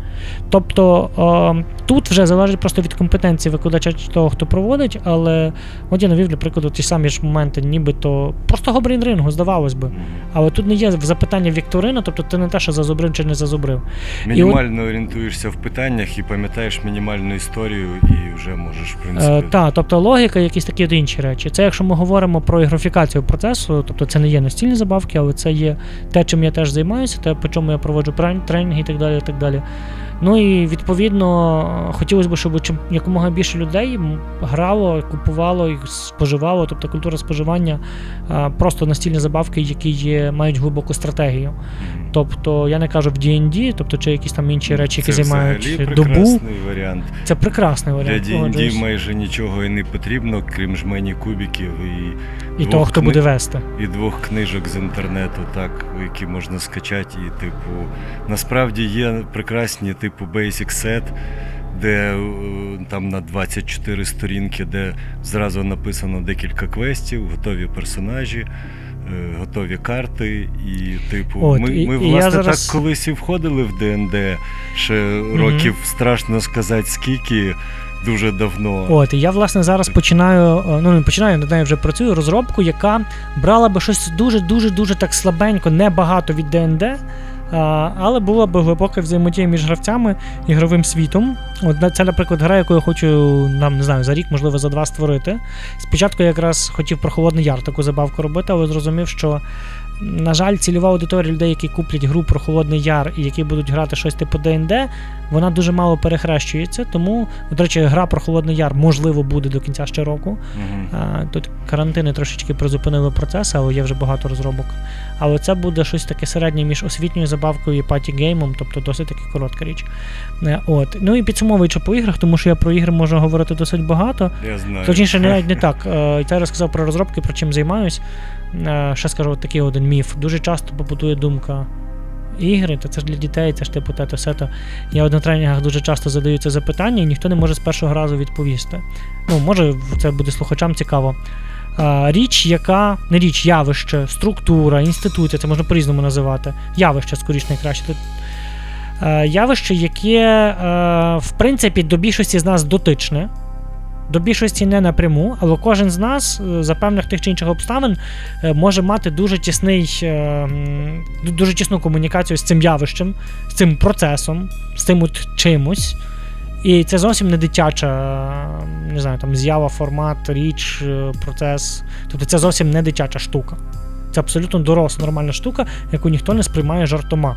Тобто е, тут вже залежить просто від компетенції викладача чи того, хто проводить, але от я навів, для прикладу, ті самі ж моменти, нібито простого брейнрингу, здавалось би. Але тут не є запитання Вікторина, тобто ти не те, що зазубрив чи не зазубрив. Мінімально орієнтуєшся в питаннях і пам'ятаєш мінімальну історію, і вже можеш, в принципі. Е, та, тобто логіка, якісь такі інші речі. Це якщо ми говоримо про ігрофікацію процесу, тобто це не є настільні забавки, але це є те, чим я теж займаюся, те, по чому я проводжу трен- тренінги і так далі. І так далі. Ну і відповідно хотілося б, щоб якомога більше людей грало, купувало і споживало, тобто культура споживання просто настільні забавки, які є, мають глибоку стратегію. Тобто я не кажу в D&D, тобто чи якісь там інші речі, які Це займають добу. прекрасний варіант. Це прекрасний Для варіант. D&D погоджуюсь. майже нічого і не потрібно, крім жмені кубіків і, І двох того, хто кни- буде вести. і двох книжок з інтернету, так, які можна скачати. І, типу, насправді є прекрасні, типу, Basic Set, де е, там на 24 сторінки, де зразу написано декілька квестів, готові персонажі. е, Готові карти, і, типу, От, ми, і- ми я власне зараз- так колись і входили в ДНД ще років страшно сказати скільки, дуже давно. От, і я власне зараз починаю, е, ну не починаю, над нею вже працюю розробку, яка брала би щось дуже дуже дуже так слабенько, небагато від ДНД. Але була б глибока взаємодія між гравцями ігровим світом. От це, наприклад, гра, яку я хочу нам не знаю за рік, можливо, за два створити. Спочатку я якраз хотів про Холодний Яр таку забавку робити, але зрозумів, що на жаль, цільова аудиторія людей, які куплять гру про Холодний Яр і які будуть грати щось типу ДНД, вона дуже мало перехрещується. Тому, до речі, гра про Холодний Яр можливо буде до кінця ще року. А, Тут карантини трошечки призупинили процес, але є вже багато розробок. Але це буде щось таке середнє між освітньою забавкою і паті-геймом, тобто досить таки коротка річ. Е, От. Ну і підсумовуючи по іграх, тому що я про ігри можу говорити досить багато. Я знаю. Точніше, навіть не так. Е, Я розказав про розробки, про чим займаюсь. Е, Ще скажу такий один міф. Дуже часто побутує думка. Ігри, то це ж для дітей, це ж типу те, то все то. Я на тренінгах дуже часто задаю це запитання, і ніхто не може з першого разу відповісти. Ну, може, це буде слухачам цікаво. Річ, яка не річ, явище, структура, інституція, це можна по-різному називати. Явище, скоріш найкраще. Тут е, явище, яке, е, в принципі, до більшості з нас дотичне. До більшості не напряму, але кожен з нас е, за певних тих чи інших обставин е, може мати дуже тісний, е, дуже тісну комунікацію з цим явищем, з цим процесом, з цим от чимось. І це зовсім не дитяча, не знаю, там з'ява, формат, річ, процес. Тобто це зовсім не дитяча штука. Це абсолютно доросла, нормальна штука, яку ніхто не сприймає жартома.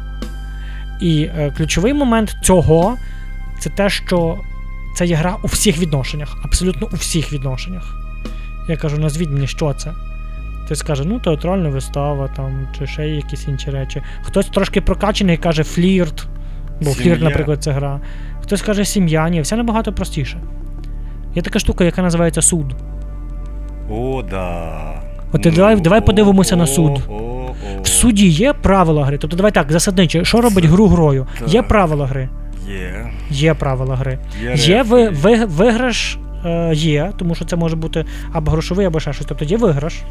І е, ключовий момент цього це те, що це є гра у всіх відношеннях, абсолютно у всіх відношеннях. Я кажу, назвіть мені, що це. Хтось скаже, ну театральна вистава там, чи ще якісь інші речі. Хтось трошки прокачаний каже флірт, бо Сім'я. флірт, наприклад, це гра. Хтось каже сім'я, ні, все набагато простіше. Є така штука, яка називається суд. О, да. От ти давай- давай о, подивимося на суд. о, о. В суді є правила гри. Тобто давай так, засадниче, що робить гру грою? Є правила гри. Є. Є правила гри. Є, Є ви, ви, виграш е, є, тому що це може бути або грошовий, або ще щось. Тобто є виграш.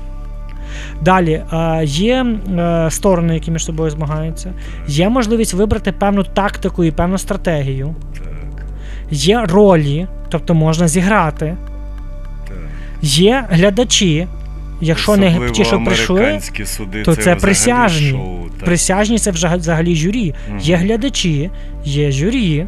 Далі е, є е, сторони, які між собою змагаються. Є можливість вибрати певну тактику і певну стратегію. Так, Є ролі, тобто можна зіграти. так. Є глядачі. Якщо не ті, що прийшли, суди, то це присяжні. Шоу, присяжні це взагалі журі. Мгм. Є глядачі, є журі,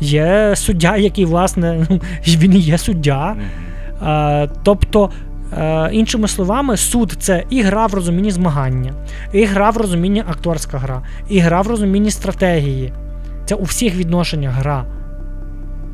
є суддя, який, власне, ну, він і є суддя. Мгм. Е, тобто, е, іншими словами, суд це і гра в розумінні змагання, і гра в розумінні акторська гра, і гра в розумінні стратегії. Це у всіх відношеннях гра.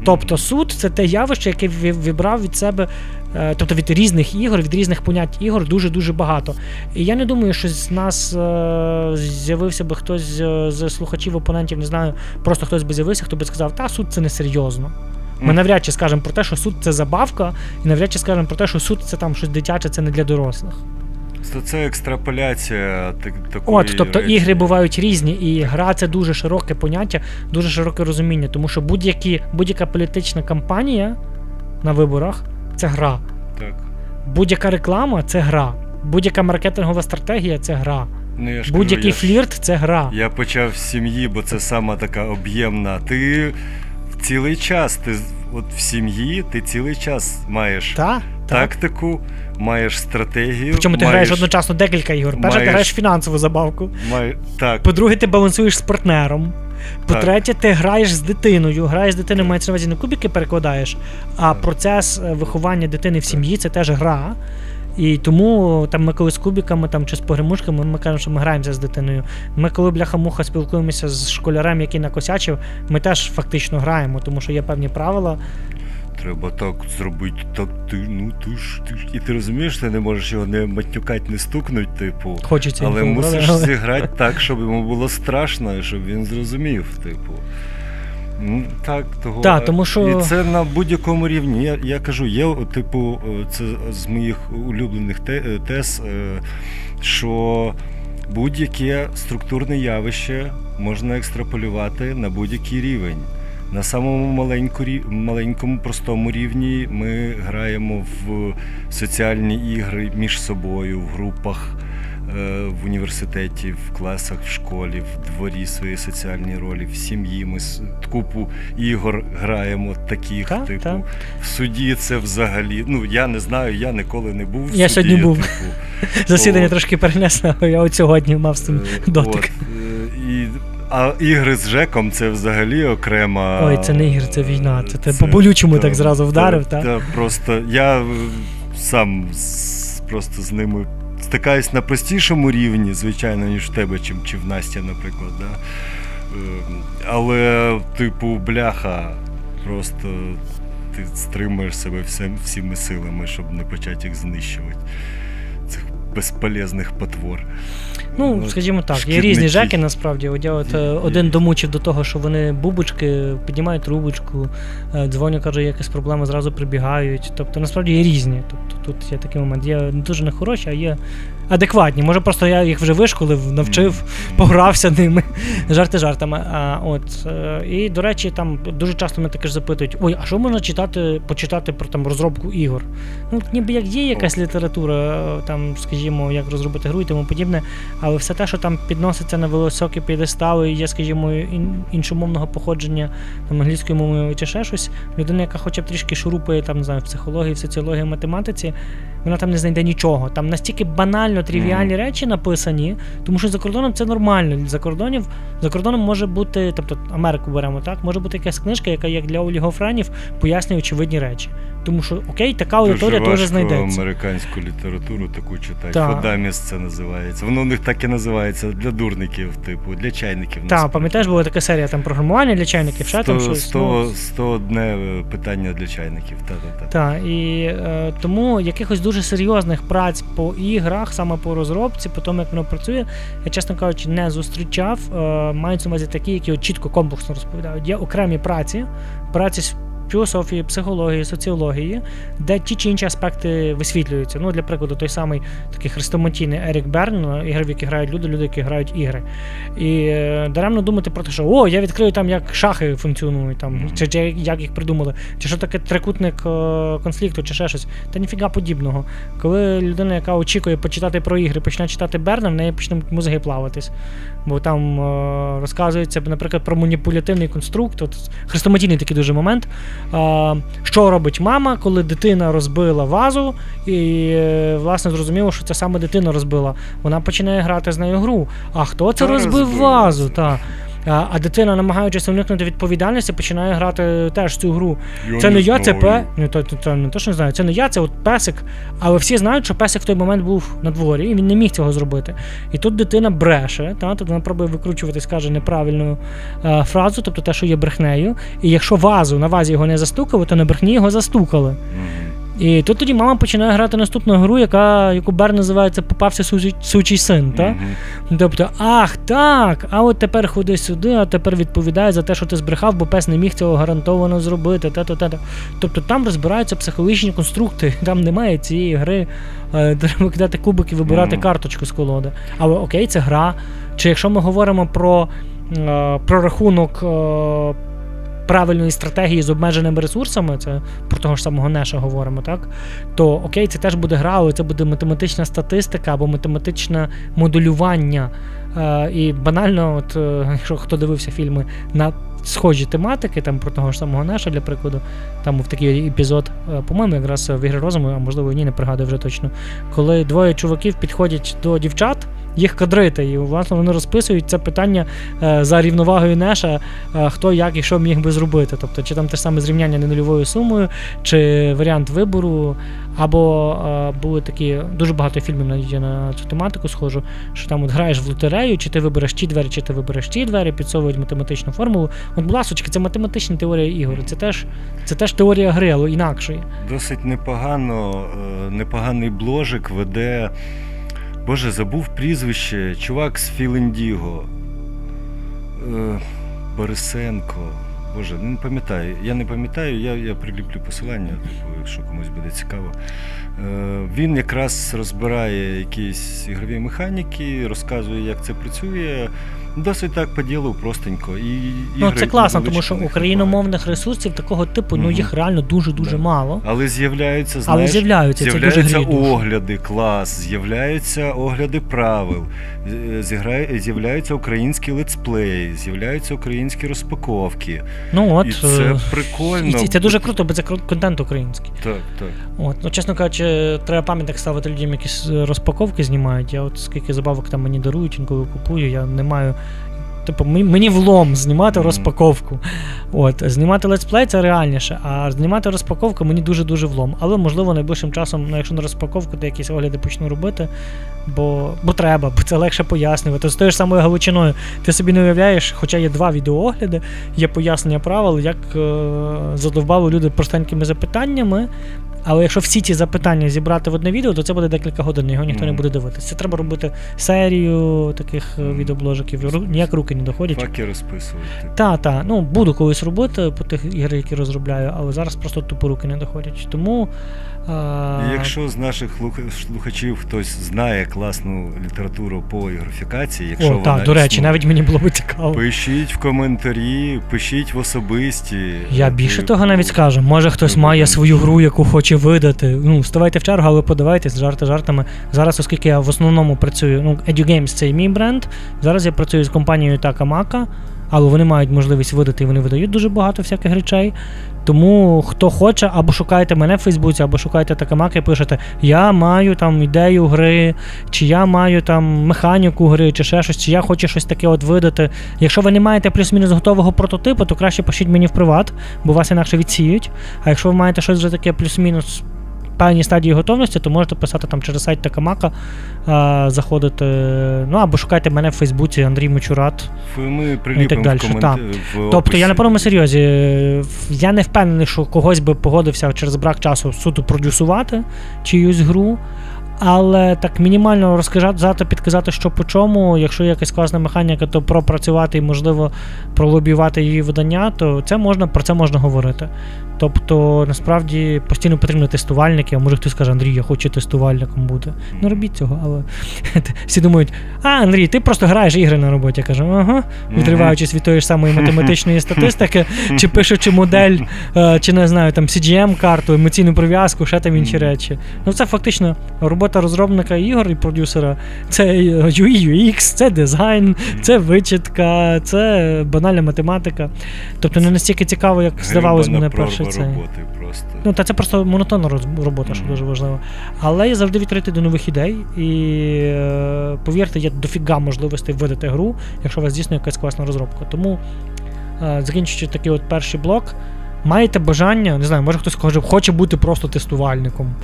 Тобто суд це те явище, яке вибрав від себе, тобто від різних ігор, від різних понять ігор дуже-дуже багато. І я не думаю, що з нас е, з'явився би хтось з, з слухачів, опонентів, не знаю, просто хтось би з'явився, хто би сказав, та суд це не серйозно. Ми навряд чи скажемо про те, що суд це забавка, і навряд чи скажемо про те, що суд це там щось дитяче, це не для дорослих. То це екстраполяція такої От, тобто речі. ігри бувають різні, і гра це дуже широке поняття, дуже широке розуміння, тому що будь-які, будь-яка політична кампанія на виборах це гра. Так. Будь-яка реклама це гра. Будь-яка маркетингова стратегія це гра. Ну, я ж Будь-який кажу, я флірт це гра. Я почав з сім'ї, бо це сама така об'ємна. Ти цілий час, ти от в сім'ї ти цілий час маєш Та? Так. Маєш стратегію. Причому ти маєш, граєш одночасно декілька ігор. Перше, ти граєш фінансову забавку. Має, так, По-друге, ти балансуєш з партнером. По-третє, ти граєш з дитиною. Граєш з дитиною, мається на увазі не кубики перекладаєш, а Так. процес е, виховання дитини в сім'ї це теж гра. І тому там ми коли з кубиками там, чи з погремушками, ми кажемо, що ми граємося з дитиною. Ми коли бляха-муха спілкуємося з школярем, який накосячив, ми теж фактично граємо, тому що є певні правила. Треба так зробити, так ти, ну ти ж, ти ж. І ти розумієш, ти не можеш його не матюкать, не стукнуть, типу. Хочеться Але інколи, мусиш але- зіграти так, щоб йому було страшно, і щоб він зрозумів, типу. Ну, так, того. Та, тому що- І це на будь-якому рівні. Я, я кажу, є, типу, це з моїх улюблених е, тез, е, що будь-яке структурне явище можна екстраполювати на будь-який рівень. На самому маленькому простому рівні ми граємо в соціальні ігри між собою, в групах, е, в університеті, в класах, в школі, в дворі свої соціальні ролі, в сім'ї. Ми купу ігор граємо таких, Так, типу. так. В суді це взагалі. Ну я не знаю, я ніколи не був. В Я суді, сьогодні був. Типу, Засідання О. трошки перенесло, я от сьогодні мав з цим Е, дотик. От, а ігри з Жеком це взагалі окрема. Ой, це не ігри, це війна. Це ти Це- по-болючому та- так зразу вдарив, та, так? та просто я сам з- просто з ними стикаюсь на простішому рівні, звичайно, ніж в тебе, чим чи в Насті, наприклад. Да? Е, Але, типу, бляха, просто ти стримуєш себе всім, всіми силами, щоб не почати їх знищувати. Цих безполезних потвор. Ну, Е, скажімо так, є різні жеки насправді. От я от е, один домучив до того, що вони бубочки, піднімають трубочку, е, дзвоню, каже, якась проблема, зразу прибігають. Тобто насправді є різні. Тобто тут є такий момент. Є не дуже нехороші, а є адекватні. Може, просто я їх вже вишколив, навчив, погрався ними. Жарти жартами. А, от, е, і, до речі, там дуже часто мене таке ж запитують: ой, а що можна читати, почитати про там розробку ігор? Ну, ніби як є якась література, е, там, скажімо, як розробити гру і тому подібне, але все те, що там підноситься на високі п'єдестали, і є, скажімо, іншомовного походження там, англійською мовою чи ще щось, людина, яка хоча б трішки шурупає там, не знаю, в психології, в соціології, в математиці, вона там не знайде нічого. Там настільки банально трivіальні речі написані, тому що за кордоном це нормально. За кордонів за кордоном може бути, тобто Америку беремо так, може бути якась книжка, яка як для олігофренів пояснює очевидні речі. Тому що окей, така аудиторія теж знайдеться. американську літературу таку читати. Так. Фодаміс це називається. Воно у них так і називається для дурників, типу, для чайників. Так, пам'ятаєш, була така серія там програмування для чайників, ще там щось. 100, ну. 101 питання для чайників. Так, і е, тому якихось дуже серйозних праць по іграх, саме по розробці, по тому, як воно працює, я, чесно кажучи, не зустрічав. Е, маються на увазі такі, які от чітко комплексно розповідають. Є окремі праці, праці філософії, психології, соціології, де ті чи інші аспекти висвітлюються. Ну, для прикладу, той самий такий хрестоматійний Ерік Берн, ну, ігри, в які грають люди, люди, які грають ігри. І е, даремно думати про те, що о, я відкрию там, як шахи функціонують, там, чи, чи як їх придумали, чи що таке трикутник е, конфлікту, чи ще щось. Та ніфіга подібного. Коли людина, яка очікує почитати про ігри, почне читати Берна, в неї почнуть мозги плаватись. Бо там е, розказується, наприклад, про маніпулятивний конструкт. От, хрестоматійний такий дуже момент. Е, що робить мама, коли дитина розбила вазу, і е, власне зрозуміло, що це саме дитина розбила. Вона починає грати з нею гру. А хто це розбив розбив вазу? вазу? Та. А, дитина, намагаючись уникнути відповідальності, починає грати теж цю гру. це не я, це пе. Ні, то, то, то, не то, що не знаю, це не я, це от песик. Але всі знають, що песик в той момент був на дворі, і він не міг цього зробити. І тут дитина бреше, та, тут вона пробує викручувати, скаже неправильну е, фразу, тобто те, що є брехнею. І якщо вазу на вазі його не застукали, то на брехні його застукали. Мгм. І тут тоді мама починає грати наступну гру, яка, яку Бер називається Попався сучий, сучий син. Та? Мгм. Тобто, ах, так, а от тепер ходи сюди, а тепер відповідай за те, що ти збрехав, бо пес не міг цього гарантовано зробити. Та, та, та, та. Тобто там розбираються психологічні конструкти, там немає цієї гри. е, Треба кидати кубик і вибирати Мгм. карточку з колоди. Але окей, це гра. Чи якщо ми говоримо про, е, про рахунок. е, Правильної стратегії з обмеженими ресурсами, це про того ж самого Неша говоримо, так? То окей, це теж буде гра, але це буде математична статистика або математичне моделювання. Е, і банально, от, е, якщо хто дивився фільми на схожі тематики, там про того ж самого Неша, для прикладу, там був такий епізод, е, по-моєму, якраз в ігри розуму, а можливо, ні, не пригадую вже точно. Коли двоє чуваків підходять до дівчат, їх кадрити, і власне вони розписують це питання е, за рівновагою Неша, е, хто як і що міг би зробити. Тобто, чи там те саме зрівняння не нульовою сумою, чи варіант вибору, або е, були такі дуже багато фільмів навіть на цю тематику схожу, що там от граєш в лотерею, чи ти вибереш ті двері, чи ти вибереш ті двері, підсовують математичну формулу. От, будь ласочки, це математична теорія ігор. Це теж, це теж теорія гри, але інакшої. Досить непогано, непоганий бложик веде. Боже, забув прізвище. Чувак з Філендіго. Е, Борисенко. Боже, не пам'ятаю. Я не пам'ятаю, я, я приліплю посилання, типу, якщо комусь буде цікаво. Е, Він якраз розбирає якісь ігрові механіки, розказує, як це працює. Досить так по ділу, простенько. І Ну, ігри це класно, тому що україномовних ресурсів такого типу, ну їх реально дуже-дуже Да. мало. Але з'являються, Але знаєш, з'являються, це дуже з'являються огляди, клас, з'являються огляди правил, з'являються українські летсплеї, з'являються українські розпаковки. Ну от і це е, прикольно. і це, дуже круто, бо це контент український. Так, так. От, ну чесно кажучи, треба пам'ятник ставити людям, які розпаковки знімають. Я от скільки забавок там мені дарують, інколи купую, я не маю. Типу, мені, влом знімати розпаковку. От, знімати летсплей це реальніше, а знімати розпаковку мені дуже-дуже влом. Але можливо найближчим часом, ну, якщо на розпаковку, то якісь огляди почну робити, бо, бо треба, бо це легше пояснювати. З тою ж самою галичиною. Ти собі не уявляєш, хоча є два відеоогляди, є пояснення правил, як е, задовбали люди простенькими запитаннями. Але якщо всі ці запитання зібрати в одне відео, то це буде декілька годин, його ніхто не буде дивитися. Це треба робити серію таких mm. Відеобложиків. Ру- Ніяк руки не доходять. Факи розписувати. Так, та, ну буду колись робити по тих іграх, які розробляю, але зараз просто тупо руки не доходять. Тому. А... Якщо з наших слухачів хтось знає класну літературу по ігрофікації, якщо О, вона так, до речі, існує, навіть мені було б цікаво. пишіть в коментарі, пишіть в особисті. Я більше Е, того навіть скажу. Може хтось має свою гру, яку хоче видати. Ну, ставайте в чергу, але подавайтесь, жарти жартами. Зараз, оскільки я в основному працюю, ну, EduGames це мій бренд. Зараз я працюю з компанією Takamaka, але вони мають можливість видати і вони видають дуже багато всяких речей. Тому хто хоче, або шукайте мене в Фейсбуці, або шукайте Такамака і пишете: Я маю там ідею гри, чи я маю там механіку гри, чи ще щось, чи я хочу щось таке от видати. Якщо ви не маєте плюс-мінус готового прототипу, то краще пишіть мені в приват, бо вас інакше відсіють. А якщо ви маєте щось вже таке плюс-мінус певній стадії готовності, то можете писати там через сайт Такамака, а, заходити. Ну або шукайте мене в Фейсбуці Андрій Мочурат. Ми приліпимо так далі, в комент... в Тобто я на повному серйозі. Я не впевнений, що когось би погодився через брак часу суто продюсувати чиюсь гру. Але так мінімально розказати, підказати, що по чому. Якщо є якась класна механіка, то пропрацювати і, можливо, пролобіювати її видання, то це можна, про це можна говорити. Тобто, насправді постійно потрібні тестувальники, а може хтось скаже, Андрій, я хочу тестувальником бути. Не робіть цього, але всі думають, а Андрій, ти просто граєш ігри на роботі. Я кажу, ага, відриваючись від тої ж самої математичної статистики, чи пишучи модель, е, чи не знаю, там CGM-карту, емоційну прив'язку, ще там інші речі. Ну це фактично робота розробника ігор і продюсера. Це UI, UX, це дизайн, це вичитка, це банальна математика. Тобто не настільки цікаво, як здавалось мене прорва цей. роботи просто. Ну, та це просто монотонна робота, mm-hmm. що дуже важливо. Але я завжди відкритий до нових ідей. І е, повірте, є дофіга можливостей видати гру, якщо у вас дійсно якась класна розробка. Тому, е, закінчуючи такий от перший блок, маєте бажання, не знаю, може хтось хоче бути просто тестувальником.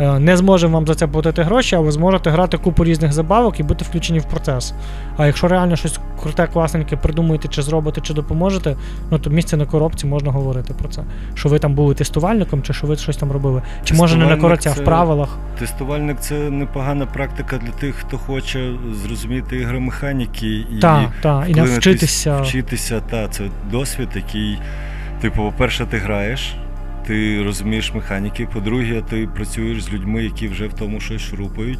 Е, Не зможе вам за це платити гроші, а ви зможете грати купу різних забавок і бути включені в процес. А якщо реально щось круте, класненьке придумаєте, чи зробите, чи допоможете, ну то місце на коробці можна говорити про це. Що ви там були тестувальником, чи що ви щось там робили. Чи може не на коробці, а в правилах. Тестувальник це непогана практика для тих, хто хоче зрозуміти ігромеханіки і Так, так, і навчитися. Вчитися, та, це досвід, який, типу, по-перше, ти граєш, ти розумієш механіки, по-друге, ти працюєш з людьми, які вже в тому щось шурупають.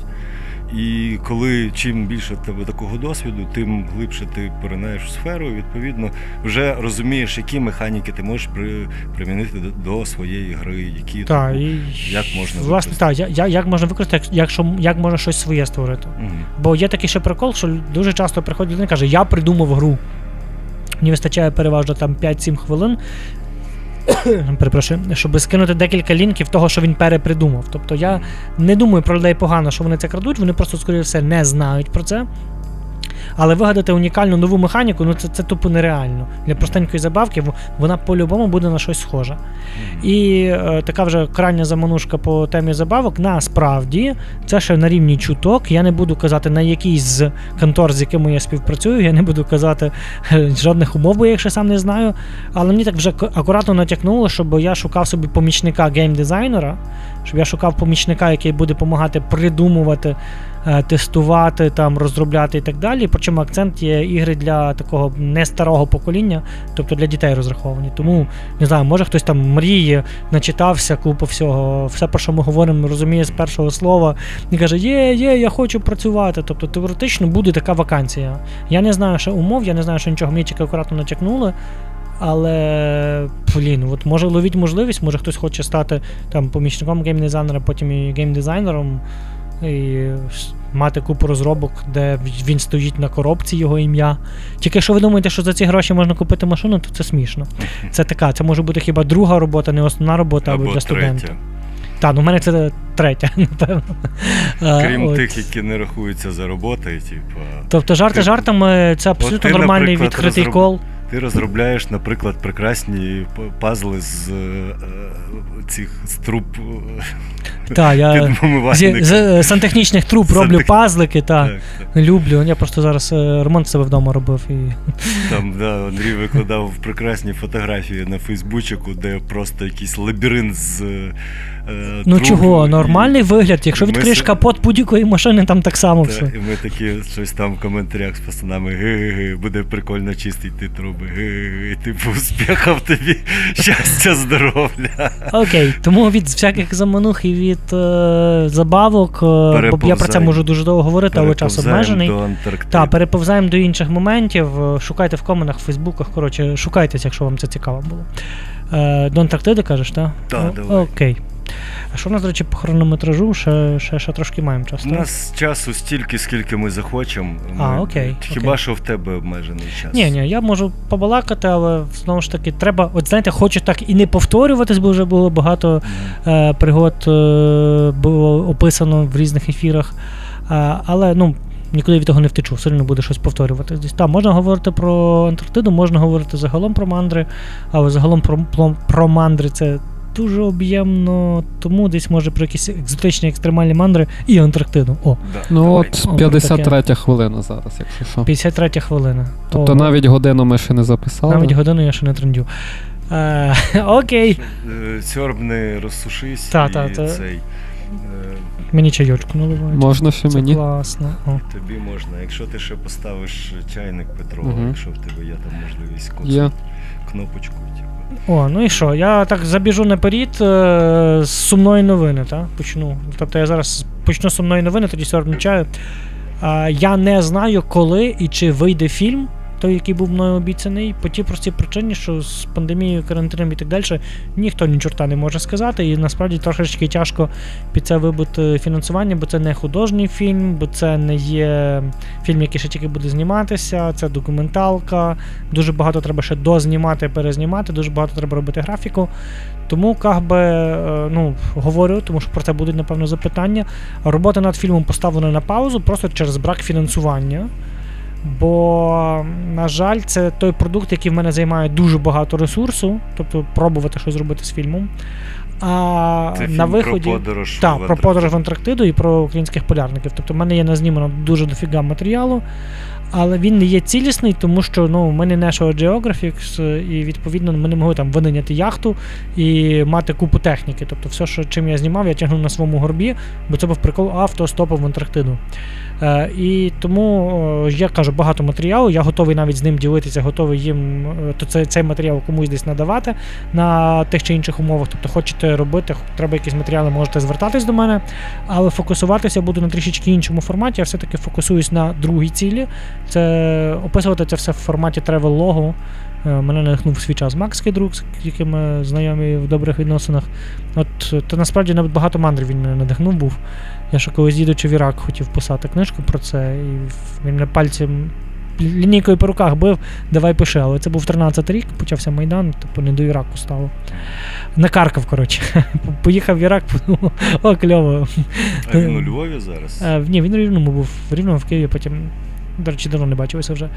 І коли чим більше в тебе такого досвіду, тим глибше ти поринаєш в сферу, і відповідно вже розумієш, які механіки ти можеш при, примінити до, до своєї гри, які Так, типу, і як можна власне, так, я, я, як можна використати, якщо як можна щось своє створити. Мгм. Бо є такий ще прикол, що дуже часто приходить людина і каже, я придумав гру. Мені вистачає переважно там 5-7 хвилин. Перепрошую, щоб скинути декілька лінків того, що він перепридумав. Тобто я не думаю про людей погано, що вони це крадуть, вони просто, скоріше все, не знають про це. Але вигадати унікальну нову механіку, ну це, це тупо нереально. Для простенької забавки вона по-любому буде на щось схожа. І е, така вже крайня заманушка по темі забавок. Насправді, це ще на рівні чуток. Я не буду казати на якийсь з контор, з якими я співпрацюю. Я не буду казати е, жодних умов, бо я їх ще сам не знаю. Але мені так вже акуратно натякнуло, щоб я шукав собі помічника геймдизайнера, щоб я шукав помічника, який буде допомагати придумувати. Е, Тестувати, там, розробляти і так далі. Причому акцент є ігри для такого не старого покоління, тобто для дітей розраховані. Тому не знаю, може хтось там мріє, начитався купу всього, все, про що ми говоримо, розуміє з першого слова, і каже, є, є, я хочу працювати. Тобто теоретично буде така вакансія. Я не знаю, що умов, я не знаю, що нічого мені тільки акуратно натякнули. Але блін, от може ловіть можливість, може хтось хоче стати там помічником геймдизайнера, потім і геймдизайнером, і мати купу розробок, де він стоїть на коробці його ім'я. Тільки якщо ви думаєте, що за ці гроші можна купити машину, то це смішно. Це така, це може бути хіба друга робота, не основна робота або, Або для студента. третя. Так, ну в мене це третя, напевно. Крім от. тих, які не рахуються за роботою, типу. Тобто жарти Ти- жартами, це абсолютно ти, нормальний відкритий розроб- кол. Ти розробляєш, наприклад, прекрасні пазли з е, е, цих з труб Так, я з, з е, сантехнічних труб роблю пазлики, так. Люблю. Я просто зараз е, ремонт себе вдома робив і. Там да, Андрій викладав прекрасні фотографії на Фейсбучику, де просто якийсь лабіринт з. е, Ну труб, чого, і- нормальний вигляд. Якщо ми відкриєш капот будь-якої машини, там так само Та, все. і ми такі щось там в коментарях з пацанами ге-ге-ге, буде прикольно чистити труби. Ге-ге-ге, типу, успіхів тобі, щастя, здоров'я. Окей, тому від всяких заманух і від е, забавок, е, бо я про це можу дуже довго говорити, але час обмежений. до Антарктиди. Переповзаємо до інших моментів. е, Шукайте в коментах, в Фейсбуках. Коротше, шукайтеся, якщо вам це цікаво було. Е, до Антарктиди кажеш, так? Давай. Окей. А що в нас, до речі, по хронометражу? Ще, ще, ще трошки маємо час. У нас часу стільки, скільки ми захочемо. А, Ми- окей, Хіба окей. що в тебе обмежений час? Ні, ні, я можу побалакати, але знову ж таки, треба, от знаєте, хочу так і не повторюватись, бо вже було багато е, пригод е, було описано в різних ефірах. Е, але ну, нікуди від того не втечу, все одно буде щось повторюватись. Десь там можна говорити про Антарктиду, можна говорити загалом про мандри, але загалом про, про, про мандри це дуже об'ємно, тому десь може про якісь екзотичні екстремальні мандри і Антарктиду. О, Да, Ну от 53 хвилина зараз, якщо що. 53 хвилина. Тобто О, навіть годину ми ще не записали. навіть годину я ще не трендю. Е, окей, Е, не розсушись Та, і та, та. цей. е, мені чайочку наливають. Можна ще Це мені. класно. О. Тобі можна, якщо ти ще поставиш чайник Петро, Мгм. якщо в тебе є там можливість Є. кнопочку, типу. О, ну і що? Я так забіжу наперед е, з сумної новини, так? Почну. Тобто я зараз почну з сумної новини, тоді сьогодні чаю. Е, я не знаю, коли і чи вийде фільм, той, який був мною обіцяний, по тій простій причині, що з пандемією, карантином і так далі ніхто ні чорта не може сказати. І насправді трошечки тяжко під це вибути фінансування, бо це не художній фільм, бо це не є фільм, який ще тільки буде зніматися, це документалка. Дуже багато треба ще дознімати, перезнімати, дуже багато треба робити графіку. Тому как би, е, ну, говорю, тому що про це будуть, напевно, запитання. Робота над фільмом поставлена на паузу просто через брак фінансування. Бо, на жаль, це той продукт, який в мене займає дуже багато ресурсу, тобто пробувати щось зробити з фільмом. А Це на фільм виході. про подорож. Так, в про подорож в Антарктиду і про українських полярників. Тобто в мене є назнімано дуже дофіга матеріалу, але він не є цілісний, тому що ну, ми не National Geographic, і відповідно ми не могли там винайняти яхту і мати купу техніки. Тобто, все, що чим я знімав, я тягнув на своєму горбі, бо це був прикол автостопом в Антарктиду. Е, і тому о, я кажу багато матеріалу, я готовий навіть з ним ділитися, готовий їм е, то цей, цей матеріал комусь десь надавати на тих чи інших умовах. Тобто, хочете робити, треба якісь матеріали, можете звертатись до мене, але фокусуватися буду на трішечки іншому форматі. Я все-таки фокусуюсь на другій цілі. Це описувати це все в форматі travelogue у. Е, Мене надихнув свій час Макс Кідрук, з яким знайомі в добрих відносинах. От е, то насправді навіть багато мандрів він мене надихнув був. Я ще колись їдучи в Ірак, хотів писати книжку про це, і він мене пальцем лінійкою по руках бив, давай пиши. Але це був 13 рік, почався Майдан, типу не до Іраку стало. Накаркав, коротше. Поїхав в Ірак, подумав, о, кльово. А він у Львові зараз? А, ні, він в Рівному був. В Рівному в Києві потім. До речі, давно не бачилися вже.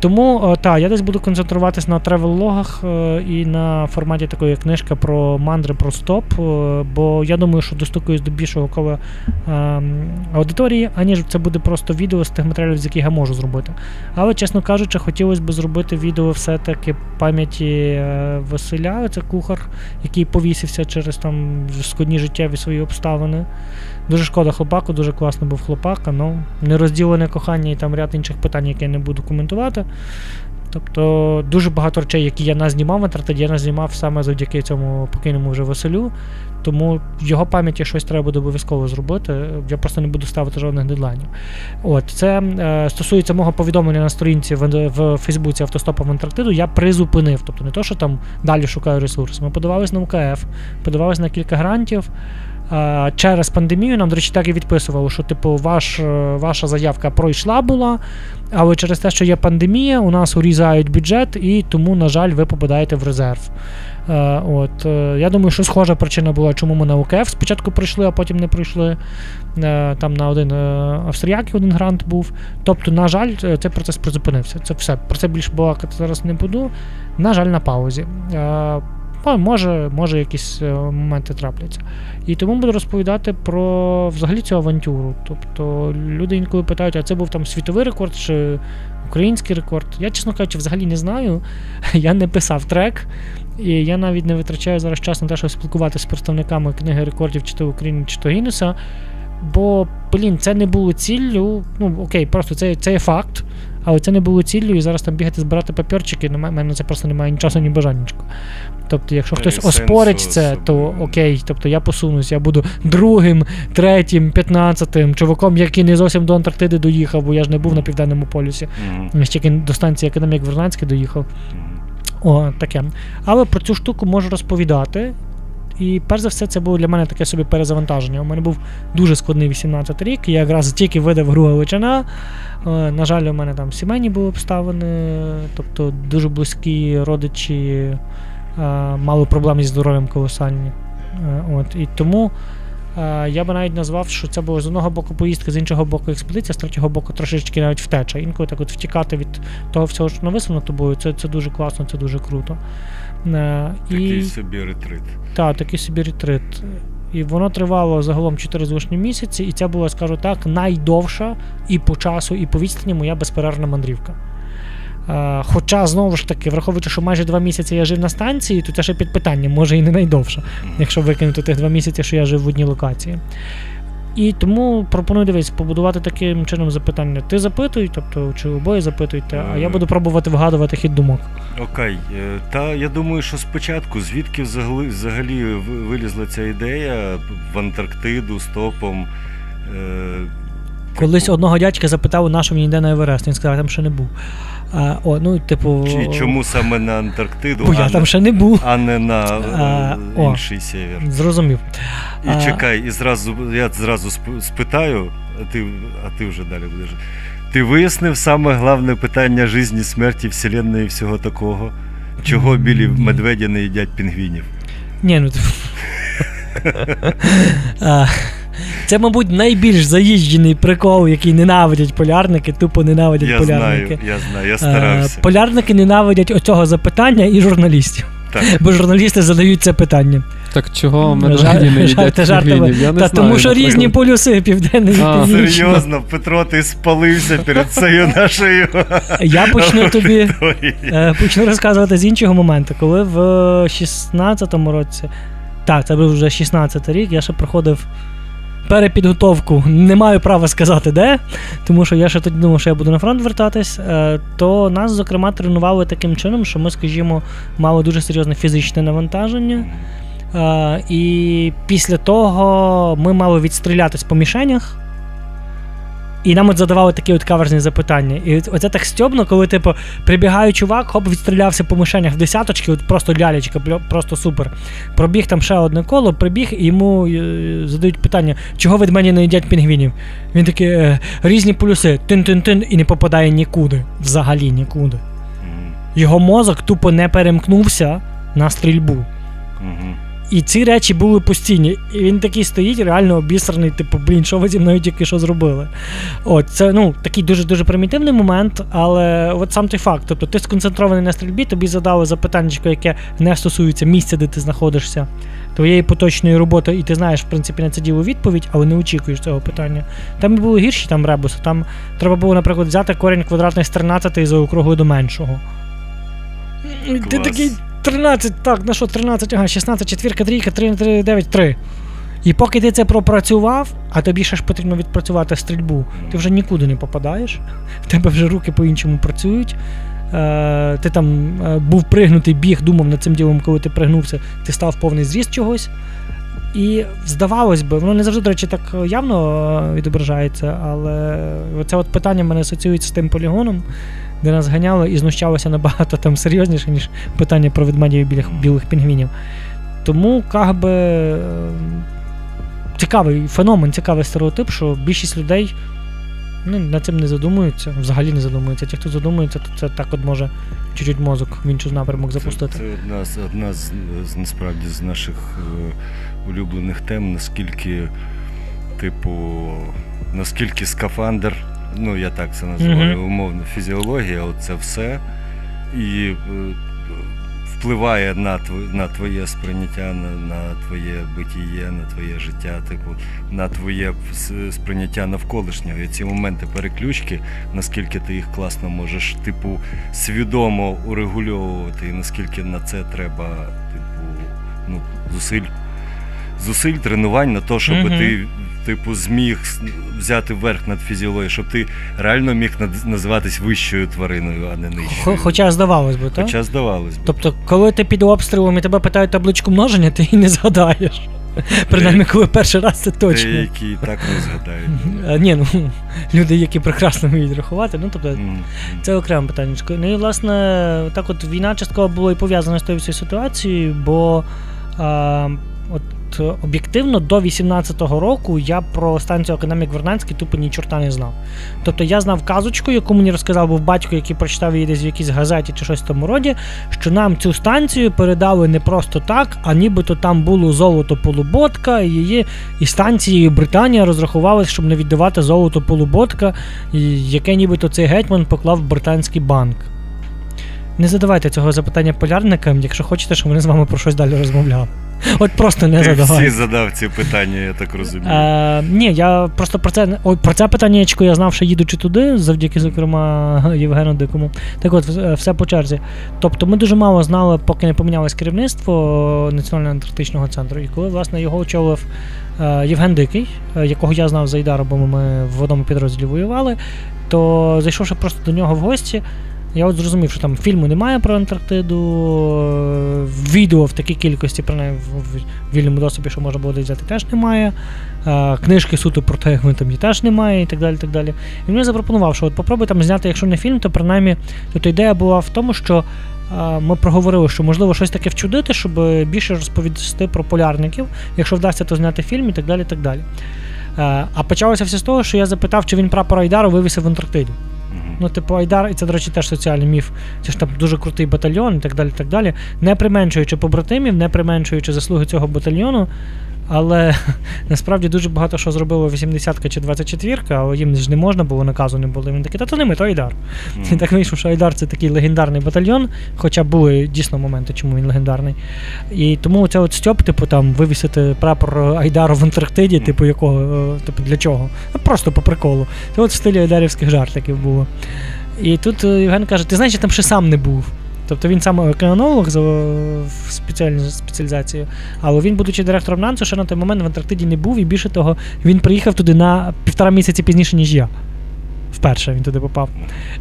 Тому, так, я десь буду концентруватись на travelogue ах е, і на форматі такої книжка про мандри, про стоп. е, бо я думаю, що достукаюсь до більшого кола е, аудиторії, аніж це буде просто відео з тих матеріалів, з яких я можу зробити. Але, чесно кажучи, хотілося б зробити відео все-таки пам'яті е, Василя, це кухар, який повісився через там складні життєві свої обставини. Дуже шкода хлопаку, дуже класно був хлопак, але нерозділене кохання і там ряд інших питань, які я не буду коментувати. Тобто дуже багато речей, які я назнімав в Антарктиді, я назнімав саме завдяки цьому покиному вже Василю. Тому в його пам'яті щось треба буде обов'язково зробити. Я просто не буду ставити жодних дедлайнів. От це е, стосується мого повідомлення на сторінці в, в Фейсбуці автостопа в Антарктиду. Я призупинив. Тобто не то, що там далі шукаю ресурс. Ми подавались на УКФ, подавались на кілька грантів. Через пандемію нам, до речі, так і відписувало, що типу ваш, е, ваша заявка пройшла була, але через те, що є пандемія, у нас урізають бюджет, і тому, на жаль, ви попадаєте в резерв. Е, От, е, Я думаю, що схожа причина була, чому ми на УКФ спочатку прийшли, а потім не прийшли. Там на один австріяк один грант був. Тобто, на жаль, цей процес призупинився. Це все. Про це більше балакати зараз не буду. На жаль, на паузі. Е, Ну, може, може, якісь е, моменти трапляться. І тому буду розповідати про взагалі цю авантюру. Тобто люди інколи питають, а це був там світовий рекорд чи український рекорд. Я, чесно кажучи, взагалі не знаю. Я не писав трек, і я навіть не витрачаю зараз час на те, щоб спілкуватися з представниками книги рекордів, чи то України, чи то Гіннеса. Бо, блін, це не було ціллю. Ну, окей, просто це, це є факт. Але це не було ціллю, і зараз там бігати, збирати папірчики, ну, мене це просто немає ні часу, ні бажання. Тобто, якщо хтось сенсу оспорить це, то окей, тобто я посунусь, я буду другим, третім, п'ятнадцятим чуваком, який не зовсім до Антарктиди доїхав, бо я ж не був на південному полюсі. Я ж до станції Академік Вернадський доїхав. О, таке. Але про цю штуку можу розповідати. І перш за все, це було для мене таке собі перезавантаження. У мене був дуже складний 18 рік. Я якраз тільки видав гру Галичина. Е, На жаль, у мене там сімейні були обставини, тобто дуже близькі родичі е, мали проблеми зі здоров'ям колосальні. Е, От, і тому я би навіть назвав, що це було з одного боку поїздка, з іншого боку експедиція, з третього боку трошечки навіть втеча. Інколи так от втікати від того всього, що навислано тобою, це, це дуже класно, це дуже круто. Е, Такий і, собі ретрит. та, такий собі ретрит. І воно тривало загалом 4 з лишнім місяці, і це була, скажу так, найдовша і по часу, і по відстані моя безперервна мандрівка. Е, хоча, знову ж таки, враховуючи, що майже два місяці я жив на станції, то це ще під питанням, може і не найдовша, якщо викинути тих два місяці, що я жив в одній локації. І тому пропоную дивись, побудувати таким чином запитання. Ти запитуй, тобто чи обоє запитуйте, а я буду пробувати вгадувати хід думок. Окей, е, та я думаю, що спочатку, звідки взагалі, взагалі вилізла ця ідея в Антарктиду стопом. Е, Колись типу, одного дядька запитав, на що він йде на Еверест. Він сказав, там ще не був. А, о, ну, типу, Чи, чому саме на Антарктиду, бо а, я не, там ще не був. а не на е, А, о. інший север? Зрозумів. І А- чекай, і зразу я зразу спитаю, а ти, а ти вже далі будеш. Ти вияснив саме головне питання житті, смерті, вселенної і всього такого? Чого білі Ні. медведі не їдять пінгвінів? Ні, ну. А, Це, мабуть, найбільш заїжджений прикол, який ненавидять полярники, тупо ненавидять Я полярники. знаю, я знаю, я Е, старався. Полярники ненавидять оцього запитання і журналістів. Так. Бо журналісти задають це питання. Так чого Жар- медведі не жарти, жартами. Я не Та знаю. тому що наприклад. різні полюси південний і північний. Серйозно, Петро, ти спалився перед цією нашою Я почну тобі е, почну розказувати з іншого моменту. Коли в 16-му році, так, це був вже 16-й рік, я ще проходив перепідготовку. Не маю права сказати де, тому що я ще тоді думав, що я буду на фронт вертатись. е, То нас, зокрема, тренували таким чином, що ми, скажімо, мали дуже серйозне фізичне навантаження. Е, І після того ми мали відстрілятись по мішенях. І нам от задавали такі от каверзні запитання. І оце так стьобно, коли, типу, прибігає чувак, хоп, відстрілявся по мишенях в десяточки, от просто лялечка, просто супер. Пробіг там ще одне коло, прибіг, і йому е, задають питання, чого від мене не їдять пінгвінів. Він такий, е, різні полюси, тин-тин-тин, і не попадає нікуди. Взагалі нікуди. Його мозок тупо не перемкнувся на стрільбу. І ці речі були постійні. І він такий стоїть, реально обісраний, типу, блін, що ви зі мною тільки що зробили. От, це ну, такий дуже-дуже примітивний момент, але от сам той факт. Тобто ти сконцентрований на стрільбі, тобі задали запитання, яке не стосується місця, де ти знаходишся, твоєї поточної роботи, і ти знаєш, в принципі, на це діло відповідь, але не очікуєш цього питання. Там були гірші там ребуси. Там треба було, наприклад, взяти корінь квадратний з 13 і заокруглити до меншого. І Ти такий 13, так, на що 13, ага, 16, четвірка, трійка, 3, 3, 9, 3. І поки ти це пропрацював, а тобі ще ж потрібно відпрацювати стрільбу, ти вже нікуди не попадаєш, в тебе вже руки по-іншому працюють. Е, ти там е, був пригнутий, біг, думав над цим ділом, коли ти пригнувся, ти став повний зріст чогось. І здавалось би, воно не завжди, до речі, так явно е, відображається, але це от питання мене асоціюється з тим полігоном, де нас ганяли і знущалося набагато там серйозніше, ніж питання про ведмедів і білих, білих пінгвінів. Тому, как би, е, цікавий феномен, цікавий стереотип, що більшість людей ну, над цим не задумуються, взагалі не задумуються. Ті, хто задумується, то це так от може чуть-чуть мозок в інший напрямок запустити. Це, це одна, з, одна з, з насправді з наших е, улюблених тем, наскільки, типу, наскільки скафандр, ну я так це називаю, Мгм. умовно, фізіологія, оце все. І е, впливає на, тв- на твоє сприйняття, на, на твоє битіє, на твоє життя, типу, на твоє с- сприйняття навколишнього. І ці моменти переключки, наскільки ти їх класно можеш, типу, свідомо урегульовувати, і наскільки на це треба, типу, ну, зусиль. Зусиль тренувань на те, щоб Мгм. ти, типу, зміг взяти верх над фізіологією, щоб ти реально міг називатись вищою твариною, а не нижчою. Хоча здавалось би, так? Хоча здавалось би. Тобто, коли ти під обстрілом і тебе питають табличку множення, ти її не згадаєш. Принаймні, коли перший раз це точно. Деякі так не згадають. Ні, ну люди, які прекрасно вміють рахувати, ну тобто це окреме питання. Ну і власне, так от війна частково була і пов'язана з тою всією ситуацією, бо а, от об'єктивно до 18-го року я про станцію академік Вернадський тупо ні чорта не знав. Тобто я знав казочку, яку мені розказав був батько, який прочитав її десь в якійсь газеті чи щось в тому роді, що нам цю станцію передали не просто так, а нібито там було золото полуботка, і її і станцією Британія розрахувалась, щоб не віддавати золото полуботка, яке нібито цей гетьман поклав в британський банк. Не задавайте цього запитання полярникам, якщо хочете, щоб вони з вами про щось далі розмовляли. От просто не Ти задавайте. всі задав ці питання, я так розумію. Е, ні, я просто про це ой, про це питання я знав, що їдучи туди, завдяки, зокрема, Євгену Дикому. Так от, все по черзі. Тобто ми дуже мало знали, поки не помінялось керівництво Національного антарктичного центру. І коли, власне, його очолив е, Євген Дикий, е, якого я знав за Ідару, бо ми в одному підрозділі воювали, то зайшовши просто до нього в гості. Я от зрозумів, що там фільму немає про Антарктиду, е, відео в такій кількості, принаймні в, вільному доступі, що можна було взяти, теж немає. Е, Книжки суто про те, як ми там її теж немає, і так далі. так далі. І мені запропонував, що от попробуй там зняти, якщо не фільм, то принаймні тобто ідея була в тому, що е, ми проговорили, що можливо щось таке вчудити, щоб більше розповісти про полярників, якщо вдасться, то зняти фільм і так далі. так далі. А почалося все з того, що я запитав, чи він прапор Айдару вивісив в Антарктиді. Ну, типу, Айдар, і це, до речі, теж соціальний міф. Це ж там дуже крутий батальйон і так далі. так далі. Не применшуючи побратимів, не применшуючи заслуги цього батальйону. Але насправді дуже багато що зробило 80-ка чи 24-ка, але їм ж не можна було, наказу не було. Він такий, та то не ми, то Айдар. І так вийшло, що Айдар це такий легендарний батальйон, хоча були дійсно моменти, чому він легендарний. І тому це от Стьоп, типу, там вивісити прапор Айдару в Антарктиді, Мгм. типу, якого, е, типу, для чого? Ну, просто по приколу. Це от в стилі айдарівських жартиків було. І тут е, Євген каже: ти знаєш, я там ще сам не був. Тобто він сам океанолог за спеціальною спеціалізацією, але він, будучи директором НАНЦу, ще на той момент в Антарктиді не був, і більше того, він приїхав туди на півтора місяці пізніше, ніж я. Вперше він туди попав.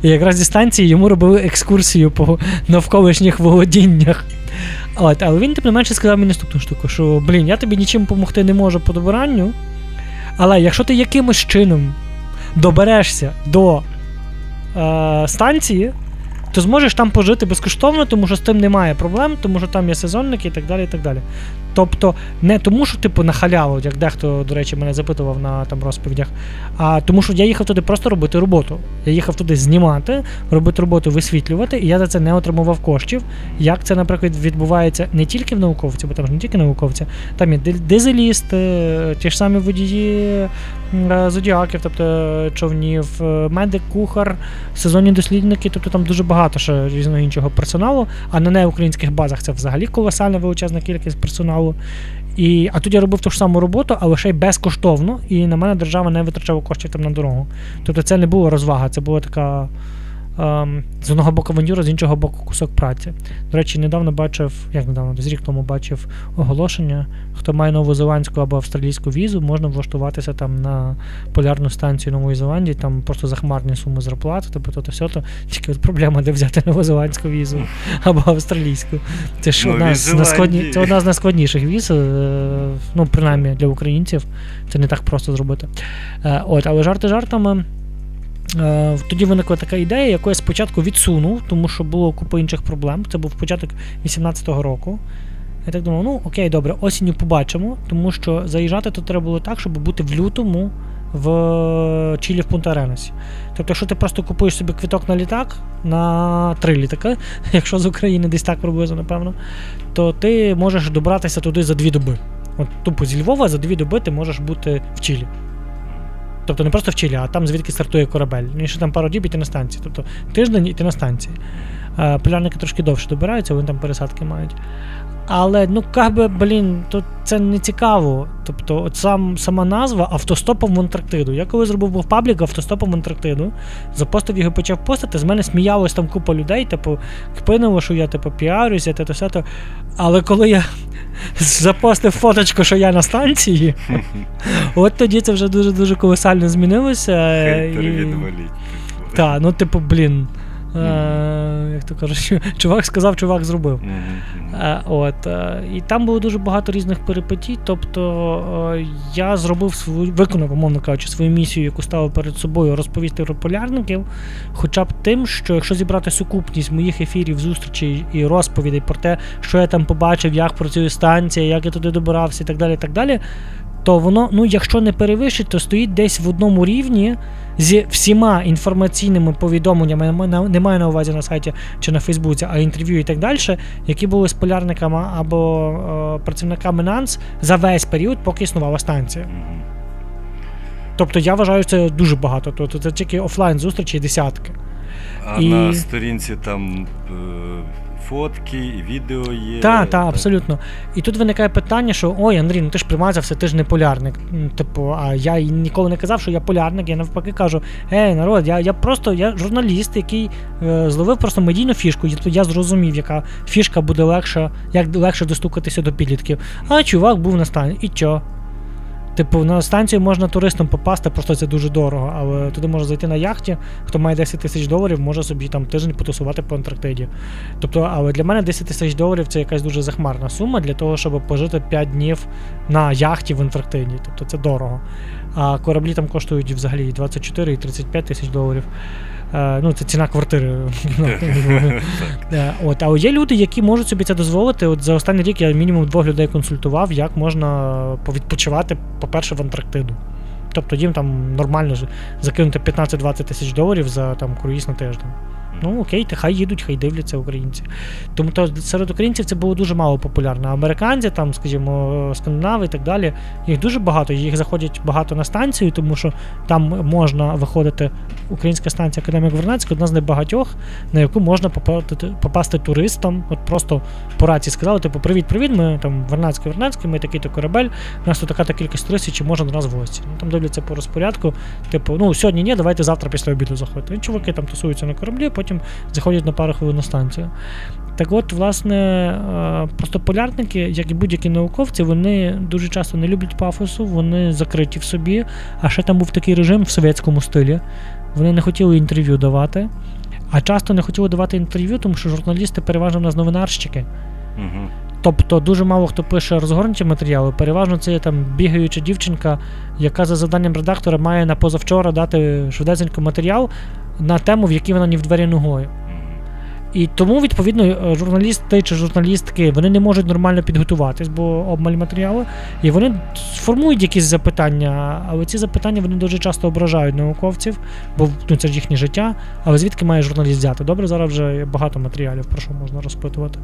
І якраз зі станції йому робили екскурсію по навколишніх володіннях. От, але він, тим не менше, сказав мені наступну штуку: що блін, я тобі нічим допомогти не можу по добиранню, але якщо ти якимось чином доберешся до е, станції, то зможеш там пожити безкоштовно, тому що з тим немає проблем, тому що там є сезонники і так далі. і так далі. Тобто, не тому, що типу на халяву, як дехто, до речі, мене запитував на там розповідях, а тому, що я їхав туди просто робити роботу. Я їхав туди знімати, робити роботу, висвітлювати, і я за це не отримував коштів. Як це, наприклад, відбувається не тільки в науковці, бо там ж не тільки науковці, там є дизелісти, ті ж самі водії е, зодіаків, тобто човнів, е, медик, кухар, сезонні дослідники, тобто там дуже багато ще різного іншого персоналу, а на неукраїнських базах це взагалі колосальна величезна кількість персоналу. І, а тут я робив ту ж саму роботу, але ще й безкоштовно, і на мене держава не витрачала коштів там на дорогу. Тобто це не була розвага, це була така з одного боку авантюра, з іншого боку кусок праці. До речі, недавно бачив, як недавно, десь рік тому бачив оголошення, хто має новозеландську або австралійську візу, можна влаштуватися там на полярну станцію Нової Зеландії, там просто захмарні суми зарплат, тобто то, то все, то тільки от проблема, де взяти новозеландську візу або австралійську. Це ж одна з, наскладні, це одна з найскладніших віз, е, ну, принаймні для українців. Це не так просто зробити. Е, От, але жарти жартами. Е, Тоді виникла така ідея, яку я спочатку відсунув, тому що було купа інших проблем. Це був початок 18-го року. Я так думав, ну окей, добре, осінню побачимо, тому що заїжджати тут треба було так, щоб бути в лютому в Чилі в Пунта-Аренасі. Тобто, якщо ти просто купуєш собі квиток на літак, на три літаки, якщо з України десь так приблизно, напевно, то ти можеш добратися туди за дві доби. От тупо зі Львова за дві доби ти можеш бути в Чилі. Тобто не просто в Чилі, а там звідки стартує корабель. Ну, і ще там пару діб і ти на станції. Тобто тиждень і ти на станції. Е, Полярники трошки довше добираються, вони там пересадки мають. Але ну как би, блін, то це не цікаво. Тобто, от сам, сама назва автостопом в Антарктиду. Я коли зробив був паблік автостопом в Антарктиду, запостив його почав постати, з мене сміялось там купа людей, типу, кпинило, що я типу піарюся, те то все то. Але коли я запостив фоточку, що я на станції, от тоді це вже дуже-дуже колосально змінилося. Хейтери і- відваліть. Так, ну типу, блін. Е, як то кажуть, чувак сказав, чувак зробив. Е, От, е, і там було дуже багато різних перипетій. Тобто е, я зробив свою, виконав, умовно кажучи, свою місію, яку ставив перед собою розповісти про полярників, хоча б тим, що якщо зібрати сукупність моїх ефірів, зустрічей і розповідей про те, що я там побачив, як працює станція, як я туди добирався і так далі, і так далі, то воно, ну, якщо не перевищить, то стоїть десь в одному рівні зі всіма інформаційними повідомленнями, не маю на увазі на сайті чи на Фейсбуці, а інтерв'ю і так далі, які були з полярниками або е, працівниками НАНС за весь період, поки існувала станція. Тобто я вважаю, це дуже багато. Тобто це тільки офлайн зустрічі десятки. А І- на сторінці там е, фотки, і відео є. Так, так, абсолютно. І тут виникає питання, що ой, Андрій, ну ти ж примазався, ти ж не полярник. Типу, а я ніколи не казав, що я полярник. Я навпаки кажу: ей, народ, я, я просто я журналіст, який е, зловив просто медійну фішку. Я, я зрозумів, яка фішка буде легша, як легше достукатися до підлітків. А чувак був на стані. І чо? Типу, на станцію можна туристам попасти, просто це дуже дорого, але туди можна зайти на яхті, хто має 10 тисяч доларів, може собі там тиждень потусувати по Антарктиді. Тобто, але для мене 10 тисяч доларів це якась дуже захмарна сума для того, щоб пожити 5 днів на яхті в Антарктиді. Тобто це дорого. А кораблі там коштують взагалі 24 і 35 тисяч доларів. Е, ну, це ціна квартири. Е, От, а є люди, які можуть собі це дозволити. От за останній рік я мінімум двох людей консультував, як можна повідпочивати, по-перше, в Антарктиду. Тобто їм там нормально закинути 15-20 тисяч доларів за там круїз на тиждень. Ну окей, хай їдуть, хай дивляться українці. Тому то серед українців це було дуже мало популярно. Американці, там, скажімо, скандинави і так далі, їх дуже багато. Їх заходять багато на станцію, тому що там можна виходити. Українська станція Академія Вернацька одна з небагатьох, на яку можна попасти, попасти туристам. От просто по рації сказали, типу, привіт-привіт, ми там Вернацький, Вернацький, ми такий-то корабель, у нас тут така та кількість туристів, чи можна до нас в гості. Ну, там дивляться по розпорядку, типу, ну сьогодні ні, давайте завтра після обіду заходити. Чуваки там тусуються на кораблі, потім заходять на пару хвилин на станцію. Так от, власне, е, просто полярники, як і будь-які науковці, вони дуже часто не люблять пафосу, вони закриті в собі. А ще там був такий режим в совєтському стилі. Вони не хотіли інтерв'ю давати, а часто не хотіли давати інтерв'ю, тому що журналісти переважно в нас новинарщики. Угу. Тобто дуже мало хто пише розгорнуті матеріали. Переважно це є там бігаюча дівчинка, яка за заданням редактора має на позавчора дати швидесенько матеріал на тему, в якій вона ні в двері ногою. І тому, відповідно, е, журналісти чи журналістки вони не можуть нормально підготуватись, бо обмаль матеріалу, і вони сформують якісь запитання, але ці запитання вони дуже часто ображають науковців, бо ну, це ж їхнє життя. Але звідки має журналіст взяти? Добре, зараз вже багато матеріалів, про що можна розпитувати.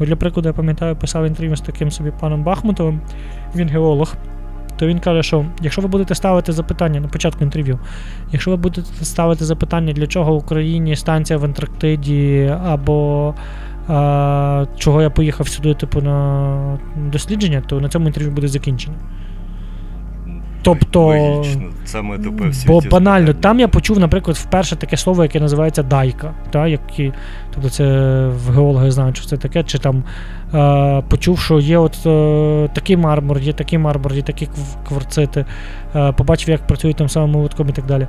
Для прикладу, я пам'ятаю, писав інтерв'ю з таким собі паном Бахмутовим, він геолог. То він каже, що якщо ви будете ставити запитання на початку інтерв'ю, якщо ви будете ставити запитання, для чого в Україні станція в Антарктиді, або а, чого я поїхав сюди, типу, на дослідження, то на цьому інтерв'ю буде закінчено. Тобто- Логічно. Тупе в світі Бо банально, там я почув, наприклад, вперше таке слово, яке називається дайка. Та, які, тобто це в геологи знають, що це таке, чи там е, почув, що є от е, такий мармур, є такий мармур, є такі кв- кварцити, е, побачив, як працюють там саме молотком і так далі.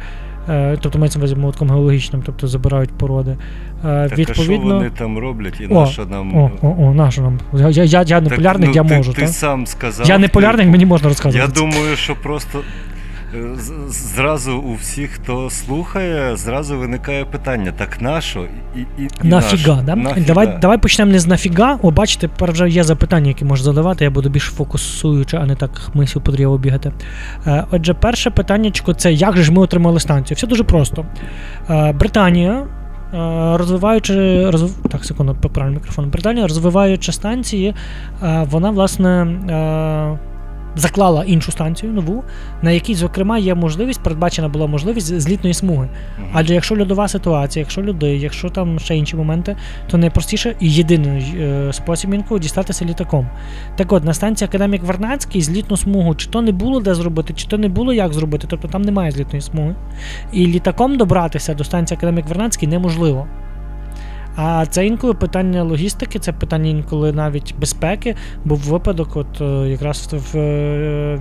Е, тобто мається увазі молотком геологічним, тобто забирають породи. Е, Так, а що вони там роблять і О, на нам. о, о, о, наша нам? Я, я, я, не Так, полярник, ну, я ти, можу, Ти так? сам сказав. Я не типу, полярник, мені можна Я думаю, що просто зразу у всіх, хто слухає, зразу виникає питання: так нащо? І, і, і Нафіга, нащо? да? Нафіга? Давай, давай почнемо не з нафіга. О, бачите, тепер вже є запитання, які можеш задавати, я буду більш фокусуючи, а не так мисю подріво бігати. Е, отже, перше питаннячко це як же ж ми отримали станцію? Все дуже просто. Е, Британія. е, Розвиваючи розв... так, секунду, поправлю мікрофон. Британія, розвиваючи станції, вона власне заклала іншу станцію нову, на якій, зокрема, є можливість, передбачена була можливість злітної смуги. Мгм. Адже якщо льодова ситуація, якщо люди, якщо там ще інші моменти, то найпростіше і єдиний е, спосіб інколи дістатися літаком. Так от, на станції Академік Вернацький злітну смугу чи то не було де зробити, чи то не було як зробити, тобто там немає злітної смуги. І літаком добратися до станції Академік Вернацький неможливо. А це інколи питання логістики, це питання інколи навіть безпеки. Був випадок, от е, якраз в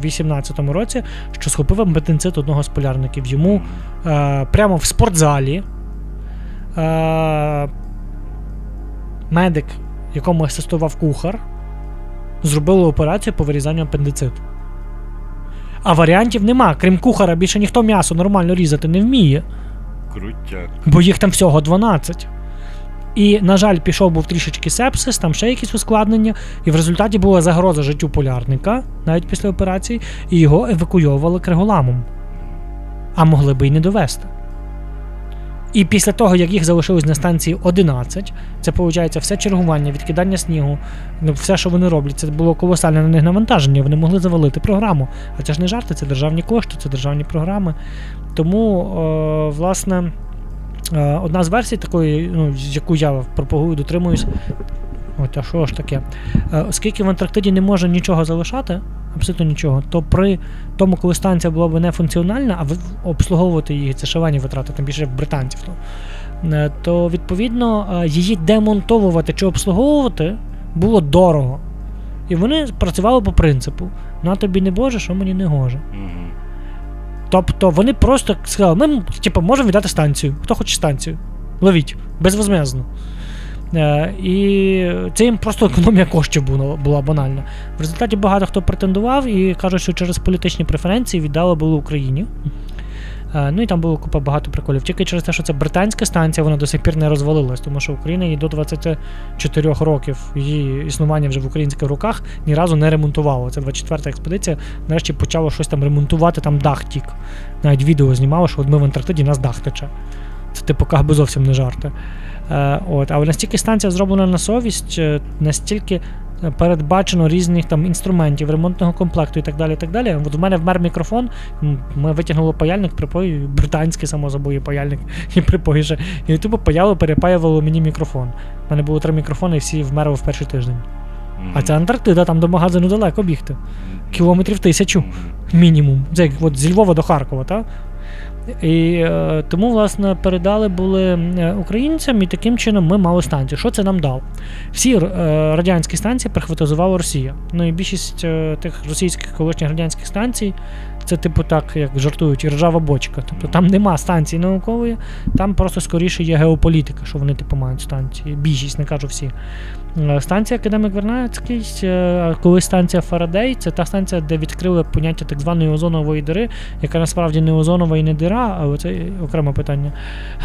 18-му році, що схопив амбетенцит одного з полярників. Йому е, прямо в спортзалі е, медик, якому асистував кухар, зробили операцію по вирізанню апендициту. А варіантів нема. Крім кухара, більше ніхто м'ясо нормально різати не вміє, Крутяк. бо їх там всього 12. І, на жаль, пішов був трішечки сепсис, там ще якісь ускладнення, і в результаті була загроза життю полярника навіть після операції, і його евакуйовували криголамом. А могли би й не довести. І після того, як їх залишилось на станції 11, це виходить все чергування, відкидання снігу, ну, все, що вони роблять, це було колосальне на них навантаження. Вони могли завалити програму. А це ж не жарти, це державні кошти, це державні програми. Тому, е, власне, одна з версій, такої, ну, з яку я пропагую, дотримуюсь. От, а що ж таке? Е, оскільки в Антарктиді не може нічого залишати, абсолютно нічого, то при тому, коли станція була б нефункціональна, а обслуговувати її це шалені витрати, тим більше британців, то, е, то відповідно її демонтовувати чи обслуговувати було дорого. І вони працювали по принципу: на тобі не Боже, що мені не гоже. Тобто вони просто сказали, ми типу, можемо віддати станцію. Хто хоче станцію? Ловіть, безвозмезно. Е, І це їм просто економія коштів була, була банальна. В результаті багато хто претендував і кажуть, що через політичні преференції віддали були Україні. Е, ну і там було купа багато приколів. Тільки через те, що це британська станція, вона до сих пір не розвалилась, тому що Україна її до 24 років її існування вже в українських руках ні разу не ремонтувала. Це 24-та експедиція. Нарешті почало щось там ремонтувати, там дах тік. Навіть відео знімало, що от ми в Антарктиді нас дах тече. Це типу как би зовсім не жарти. Е, от, Але настільки станція зроблена на совість, е, настільки передбачено різних там інструментів, ремонтного комплекту і так далі. і так далі. От в мене вмер мікрофон, ми витягнули паяльник, припой, британський само собою паяльник і припої ще. І тупо паяло, перепаювало мені мікрофон. У мене було три мікрофони, і всі вмерли в перший тиждень. А це Антарктида, там до магазину далеко бігти. Кілометрів тисячу мінімум. Це як от зі Львова до Харкова, так? І е, тому, власне, передали були е, українцям, і таким чином ми мали станцію. Що це нам дав? Всі е, радянські станції прихватизувала Росія. Ну і більшість тих російських колишніх радянських станцій це, типу, так, як жартують, ржава бочка. Тобто там нема станції наукової, там просто скоріше є геополітика, що вони типу мають станції. Більшість, не кажу всі. Е, станція Академик Вернацький, е, колись станція Фарадей, це та станція, де відкрили поняття так званої озонової дири, яка насправді не озонова і не дира, але це окреме питання.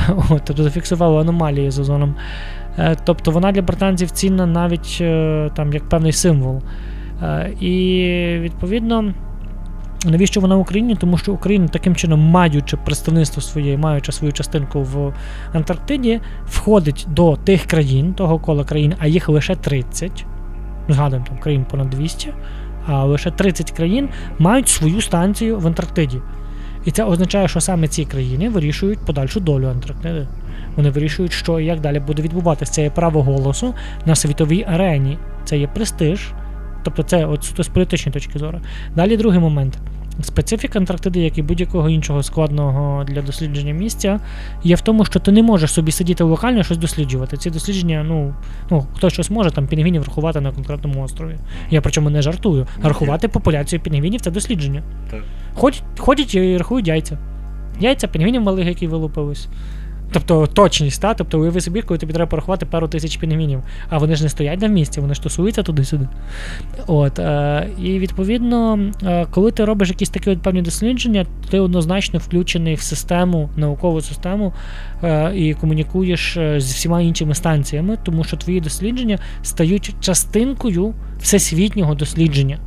Тобто зафіксували аномалії з озоном. Е, тобто вона для британців цінна навіть там як певний символ. І відповідно. Навіщо вона в Україні? Тому що Україна таким чином, маючи представництво своє, маючи свою частинку в Антарктиді, входить до тих країн, того кола країн, а їх лише 30. Згадуємо, там країн понад 200, а лише 30 країн мають свою станцію в Антарктиді. І це означає, що саме ці країни вирішують подальшу долю Антарктиди. Вони вирішують, що і як далі буде відбуватися. Це є право голосу на світовій арені, це є престиж. Тобто це от з політичної точки зору. Далі другий момент. Специфіка Антарктиди, як і будь-якого іншого складного для дослідження місця, є в тому, що ти не можеш собі сидіти локально щось досліджувати. Ці дослідження, ну ну хтось щось може там пінгвінів рахувати на конкретному острові. Я причому не жартую. Рахувати популяцію пінгвінів це дослідження. Так. Ходять, ходять і рахують яйця. Яйця пінгвінів малих, які вилупились. Тобто точність, та? тобто уяви собі, коли тобі треба порахувати пару тисяч пінгвінів, а вони ж не стоять на місці, вони ж тусуються туди-сюди. От, е, І відповідно, е, коли ти робиш якісь такі от певні дослідження, ти однозначно включений в систему, наукову систему е, і комунікуєш е, з всіма іншими станціями, тому що твої дослідження стають частинкою всесвітнього дослідження.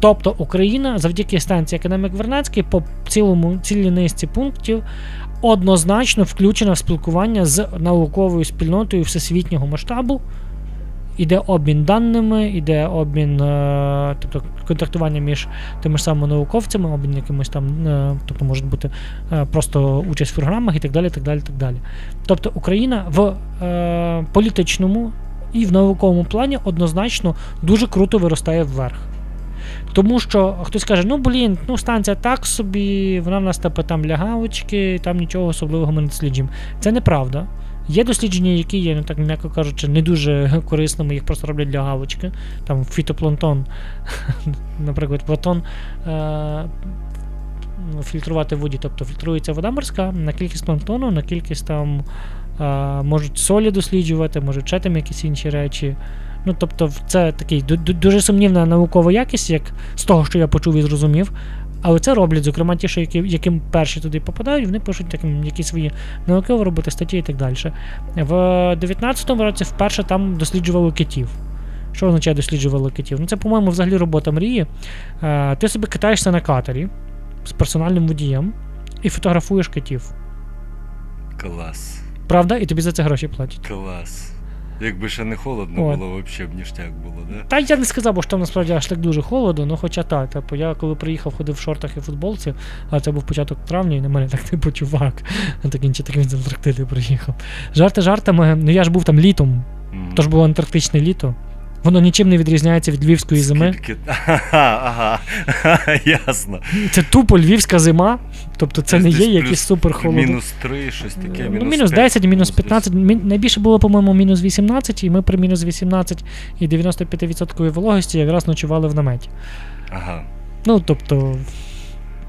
Тобто Україна завдяки станції Академік Вернацький по цілому цілій низці пунктів однозначно включена в спілкування з науковою спільнотою всесвітнього масштабу. Іде обмін даними, іде обмін, е, тобто контактування між тими ж самими науковцями, обмін якимось там, е, тобто може бути е, просто участь в програмах і так далі. так далі, так далі. Тобто Україна в політичному і в науковому плані однозначно дуже круто виростає вверх. Тому що хтось каже, ну блін, ну станція так собі, вона в нас типу, там лягавочки, там нічого особливого ми не досліджуємо. Це неправда. Є дослідження, які є, ну так м'яко кажучи, не дуже корисними, їх просто роблять для галочки. Там фітопланктон, наприклад, платон е- фільтрувати в воді, тобто фільтрується вода морська на кількість планктону, на кількість там е- можуть солі досліджувати, можуть ще там якісь інші речі. Ну, тобто, це такий дуже сумнівна наукова якість, як з того, що я почув і зрозумів. Але це роблять, зокрема, ті, що які, яким перші туди попадають, вони пишуть таким, якісь свої наукові роботи, статті і так далі. В 19-му році вперше там досліджували китів. Що означає досліджували китів? Ну, це, по-моєму, взагалі робота мрії. Е, ти собі катаєшся на катері з персональним водієм і фотографуєш китів. Клас. Правда? І тобі за це гроші платять. Клас. Якби ще не холодно От. було, взагалі б ніштяк було, да? Та я не сказав, бо що там насправді аж так дуже холодно, ну хоча так. Типу, я коли приїхав, ходив в шортах і футболці, а це був початок травня, і на мене так типу чувак. Так інші таким з Антарктиди приїхав. Жарти жартами, ну я ж був там літом, Мгм. то ж було антарктичне літо. Воно нічим не відрізняється від львівської зими. Скільки... Ага, ага, ясно. Це тупо львівська зима, тобто це не є плюс якийсь супер холодно. Мінус 3, щось таке. Ну, Мінус, мінус 5, 10, мінус 15. 10. Найбільше було, по-моєму, мінус 18, і ми при мінус 18 і 95% вологості якраз ночували в наметі. Ага. Ну, тобто,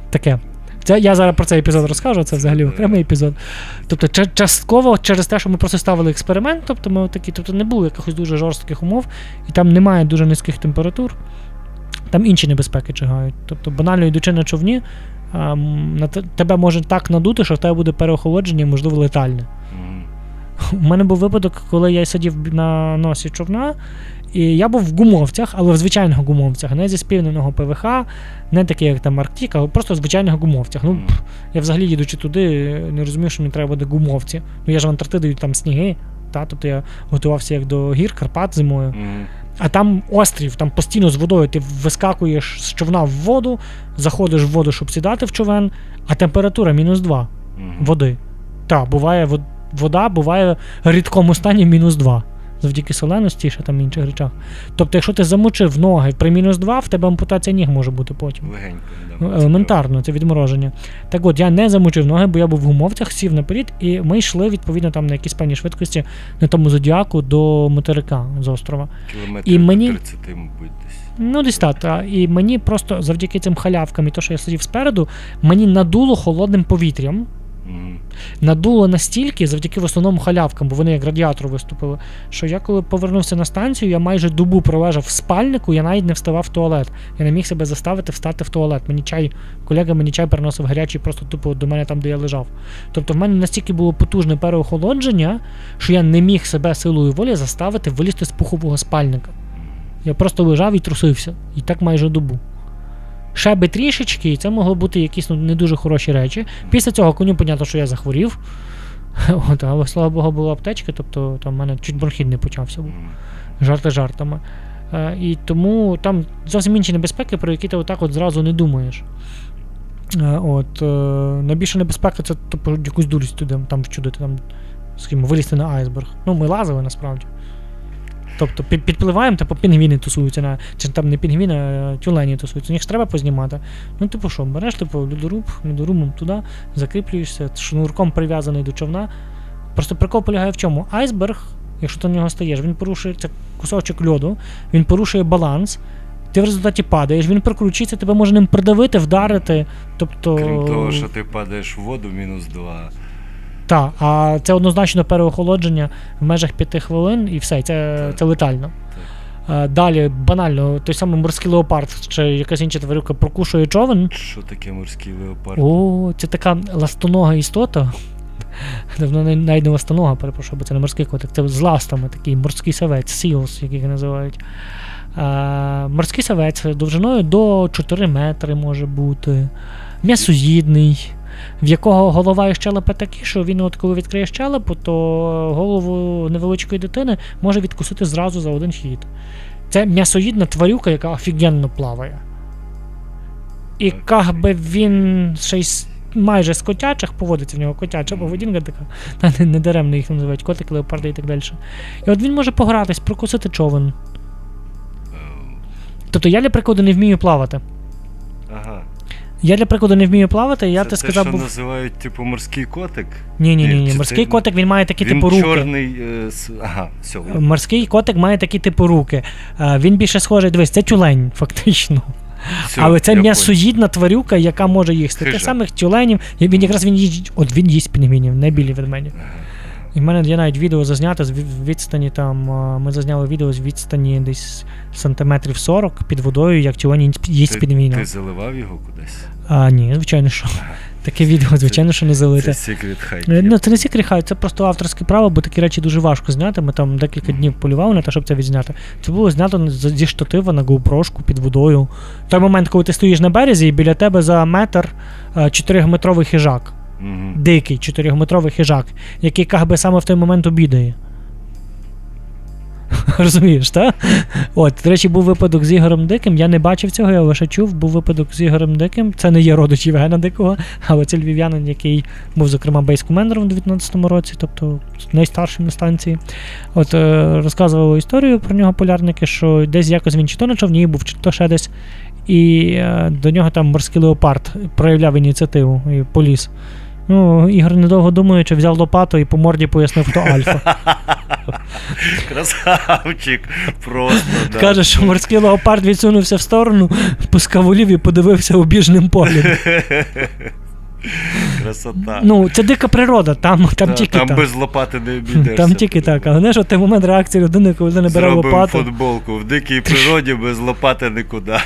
таке. Це я зараз про цей епізод розкажу, це взагалі окремий епізод. Тобто, ча- частково через те, що ми просто ставили експеримент, тобто ми такі, тобто не було якихось дуже жорстких умов, і там немає дуже низьких температур, там інші небезпеки чигають. Тобто, банально йдучи на човні, на тебе може так надути, що в тебе буде переохолодження, і, можливо, летальне. У мене був випадок, коли я сидів на носі човна, і я був в гумовцях, але в звичайних гумовцях, не зі співненого ПВХ, не такі, як там Арктика, а просто в звичайних гумовцях. Ну, я взагалі їдучи туди, не розумів, що мені треба буде гумовці. Ну я ж в Антарктиді там сніги, та, тобто я готувався як до гір, Карпат зимою. А там острів, там постійно з водою. Ти вискакуєш з човна в воду, заходиш в воду, щоб сідати в човен, а температура мінус 2 води. Так, буває вода, буває в рідкому стані мінус 2. Завдяки соленості і ще там інших речах. Тобто, якщо ти замочив ноги при мінус 2, в тебе ампутація ніг може бути потім. Легенько. да, Ну, елементарно, це відмороження. Так от, я не замочив ноги, бо я був в гумовцях, сів наперед, і ми йшли відповідно там на якісь певні швидкості на тому зодіаку до материка з острова. Кілометрів і мені- 30, мабуть, десь. Ну, десь так. та. І мені просто завдяки цим халявкам і то, що я сидів спереду, мені надуло холодним повітрям. Надуло настільки, завдяки в основному халявкам, бо вони як радіатор виступили. Що я коли повернувся на станцію, я майже добу пролежав в спальнику, я навіть не вставав в туалет. Я не міг себе заставити встати в туалет. Мені чай, колега мені чай приносив гарячий просто тупо до мене там, де я лежав. Тобто в мене настільки було потужне переохолодження, що я не міг себе силою волі заставити вилізти з пухового спальника. Я просто лежав і трусився. І так майже добу. Ще би трішечки, і це могло бути якісь ну, не дуже хороші речі. Після цього коню, понятно, що я захворів. От, але слава Богу, була аптечка, тобто там в мене чуть бронхіт не почався був. Жарти жартами. Е, і тому там зовсім інші небезпеки, про які ти отак от зразу не думаєш. Е, от, е, найбільша небезпека це тобто, якусь дурість туди там вчудити, там, скажімо, вилізти на айсберг. Ну, ми лазили насправді. Тобто підпливаємо, типу пінгвіни тусуються на. Чи там не пінгвіни, а тюлені тусуються. Їх ж треба познімати. Ну, типу що, береш, типу, льодоруб, льодорубом туди, закріплюєшся, шнурком прив'язаний до човна. Просто прикол полягає в чому? Айсберг, якщо ти на нього стаєш, він порушує це кусочок льоду, він порушує баланс. Ти в результаті падаєш, він прикручується, тебе може ним придавити, вдарити. Тобто. Крім того, що ти падаєш в воду мінус 2. Так, а це однозначно переохолодження в межах 5 хвилин і все, це, це летально. Далі, банально, той самий морський леопард чи якась інша тварюка прокушує човен. Що таке морський леопард? О, це така ластонога істота. Давно не- навіть не ластонога, перепрошую, бо це не морський котик, це з ластами такий морський савець, сіос, як їх називають. А, морський савець довжиною до 4 метри може бути. М'ясоїдний, в якого голова і щелепа такі, що він, от коли відкриє щелепу, то голову невеличкої дитини може відкусити зразу за один хід. Це м'ясоїдна тварюка, яка офігенно плаває. І Так. как би він ще й майже з котячих поводиться в нього котяча поведінка така. Та не, не даремно їх називають котик, леопарди і так далі. І от він може погратись, прокусити човен. Ем, Тобто я для прикладу не вмію плавати. Ага. Я для прикладу не вмію плавати, я це ти те, сказав, що був. називають, типу, морський котик. Ні, ні, ні, Ні. Морський це- котик він має такі Він типу руки. чорний. Е, с- ага, все. Морський котик має такі типу руки. Е, Він більше схожий, дивись, це тюлень, фактично. все, Але це м'ясоїдна тварюка, яка може їсти. Тих самих тюленів. Він якраз він їсть. От він їсть пінгвінів, не білі ведмеді. понял. Ага. І в мене є навіть відео зазнято з відстані там. Ми зазняли відео з відстані десь сантиметрів 40 під водою, як тюлень їсть пінгвіна. ти заливав його кудись? А ні, звичайно, що. Таке відео, звичайно, що не залите. Це секрет хай. Е, Ну, це не секрет хай, це просто авторське право, бо такі речі дуже важко зняти. Ми там декілька днів полювали на те, щоб це відзняти. Це було знято зі штатива на GoPro під водою. Той момент, коли ти стоїш на березі, і біля тебе за метр 4-метровий хижак. Угу. Дикий 4-метровий хижак, який как саме в той момент обідає. Розумієш, так? От, до речі, був випадок з Ігорем Диким. Я не бачив цього, я лише чув. Був випадок з Ігорем Диким. Це не є родич Євгена Дикого, але це львів'янин, який був, зокрема, бейскомендером у 19-му році, тобто найстаршим на станції. От е, розказували історію про нього полярники, що десь якось він чи то на човні був, чи то ще десь. І е, до нього там морський леопард проявляв ініціативу і поліз. Ну, Ігор, недовго думаючи, взяв лопату і по морді пояснив, хто альфа. Красавчик. Просто. Да. Каже, що морський леопард відсунувся в сторону, пускав волів і подивився обіжним поглядом. Красота. Ну, це дика природа, там, там Да, тільки там так. без лопати не обійдешся. Там тільки так. Але знаєш, от той момент реакції людини, коли людина бере Зробив лопату. футболку. В дикій природі без лопати нікуди.